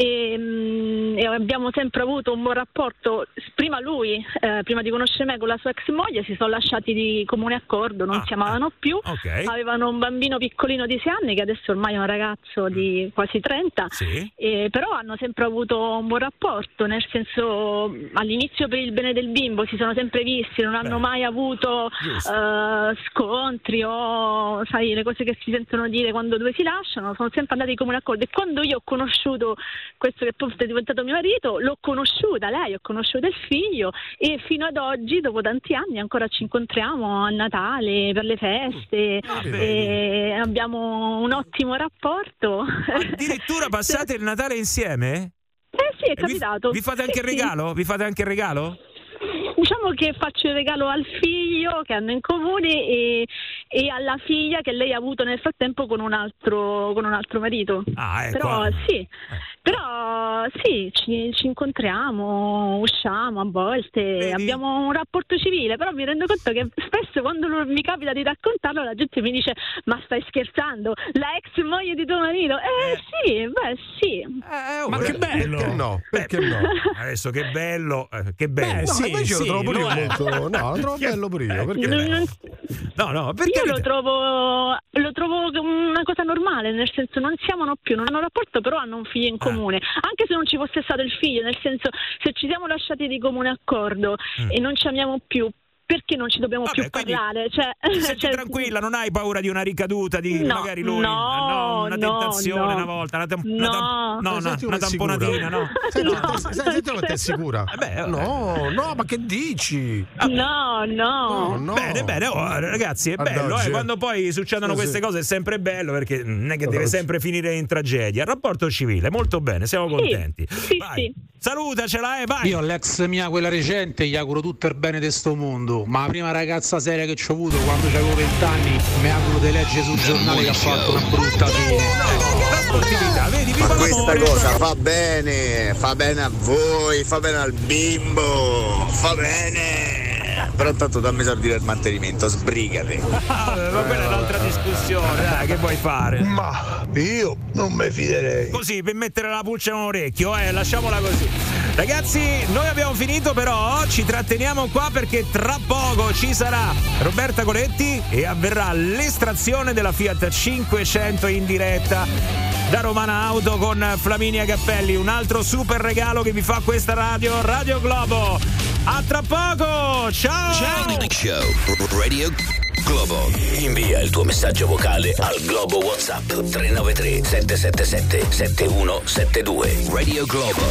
e, mh, e abbiamo sempre avuto un buon rapporto. Prima lui, eh, prima di conoscere me con la sua ex moglie, si sono lasciati di comune accordo, non si amavano più, Ah, ok. avevano un bambino piccolino di 6 anni che adesso ormai è un ragazzo di quasi 30, Sì. e però hanno sempre avuto un buon rapporto, nel senso all'inizio per il bene del bimbo si sono sempre visti, non hanno mai avuto eh, scontri o sai, le cose che si sentono dire quando due si lasciano, sono sempre andati di comune accordo e quando io ho conosciuto questo che poi è diventato mio marito, l'ho conosciuta lei, ho conosciuto il figlio e fino ad oggi, dopo tanti anni, ancora ci incontriamo a Natale per le feste e abbiamo un ottimo rapporto. Addirittura passate il Natale insieme? Eh sì, è E vi- capitato. Vi, fate anche Sì, il sì. regalo? Vi fate anche il regalo? Diciamo che faccio il regalo al figlio che hanno in comune e, e alla figlia che lei ha avuto nel frattempo con un altro, con un altro marito. Ah, ecco. Però sì, però sì, ci, ci incontriamo, usciamo a volte, abbiamo un rapporto civile, però mi rendo conto che spesso quando mi capita di raccontarlo la gente mi dice ma stai scherzando? La ex moglie di tuo marito? Eh, sì, beh sì. Ma che bello! Perché no? Perché no? Adesso che bello, eh, che bello. Beh, No, sì, lo sì, trovo pure io lo è. molto- no, lo trovo bello pure io, eh, perché non-. No, no, perché Io lo trovo, lo trovo una cosa normale, nel senso non siamo no più, non hanno rapporto, però hanno un figlio in comune. Anche se non ci fosse stato il figlio, nel senso se ci siamo lasciati di comune accordo e non ci amiamo più, perché non ci dobbiamo più quindi parlare? Cioè, Ti senti cioè- tranquilla, non hai paura di una ricaduta di No, magari lui? no, no, una no, tentazione no. una volta, una, tam- No. una tam- no, una, Senti una sicura. tamponatina, no? Senti, No, te- senti, sicura? beh, no, no, ma che dici? No, no. no. Bene, bene, oh, ragazzi, è bello, eh, eh. quando poi succedono Sì, queste sì. cose è sempre bello perché non è che deve sempre finire in tragedia. Rapporto civile, molto bene, siamo contenti. sì, Vai, salutacela e vai. Io all'ex mia, quella recente, gli auguro tutto il bene di sto mondo. Ma la prima ragazza seria che ci ho avuto quando avevo 20 anni, mi auguro di leggere sul giornale che ha fatto una brutta fine. La sportività, vedi, Ma questa cosa fa bene, fa bene a voi, fa bene al bimbo, fa bene. Però tanto dammi soldi del mantenimento, sbrigati. Ah, ma quella è un'altra discussione, dai, che vuoi fare? Ma io non mi fiderei. Così, per mettere la pulce in un orecchio, eh, lasciamola così. Ragazzi, noi abbiamo finito, però ci tratteniamo qua perché tra poco ci sarà Roberta Coletti e avverrà l'estrazione della Fiat 500 in diretta da Romana Auto con Flaminia Cappelli. Un altro super regalo che vi fa questa radio, Radio Globo. A tra poco, ciao! Morning Show Radio Globo. Invia il tuo messaggio vocale al Globo WhatsApp 393 777 7172. Radio Globo.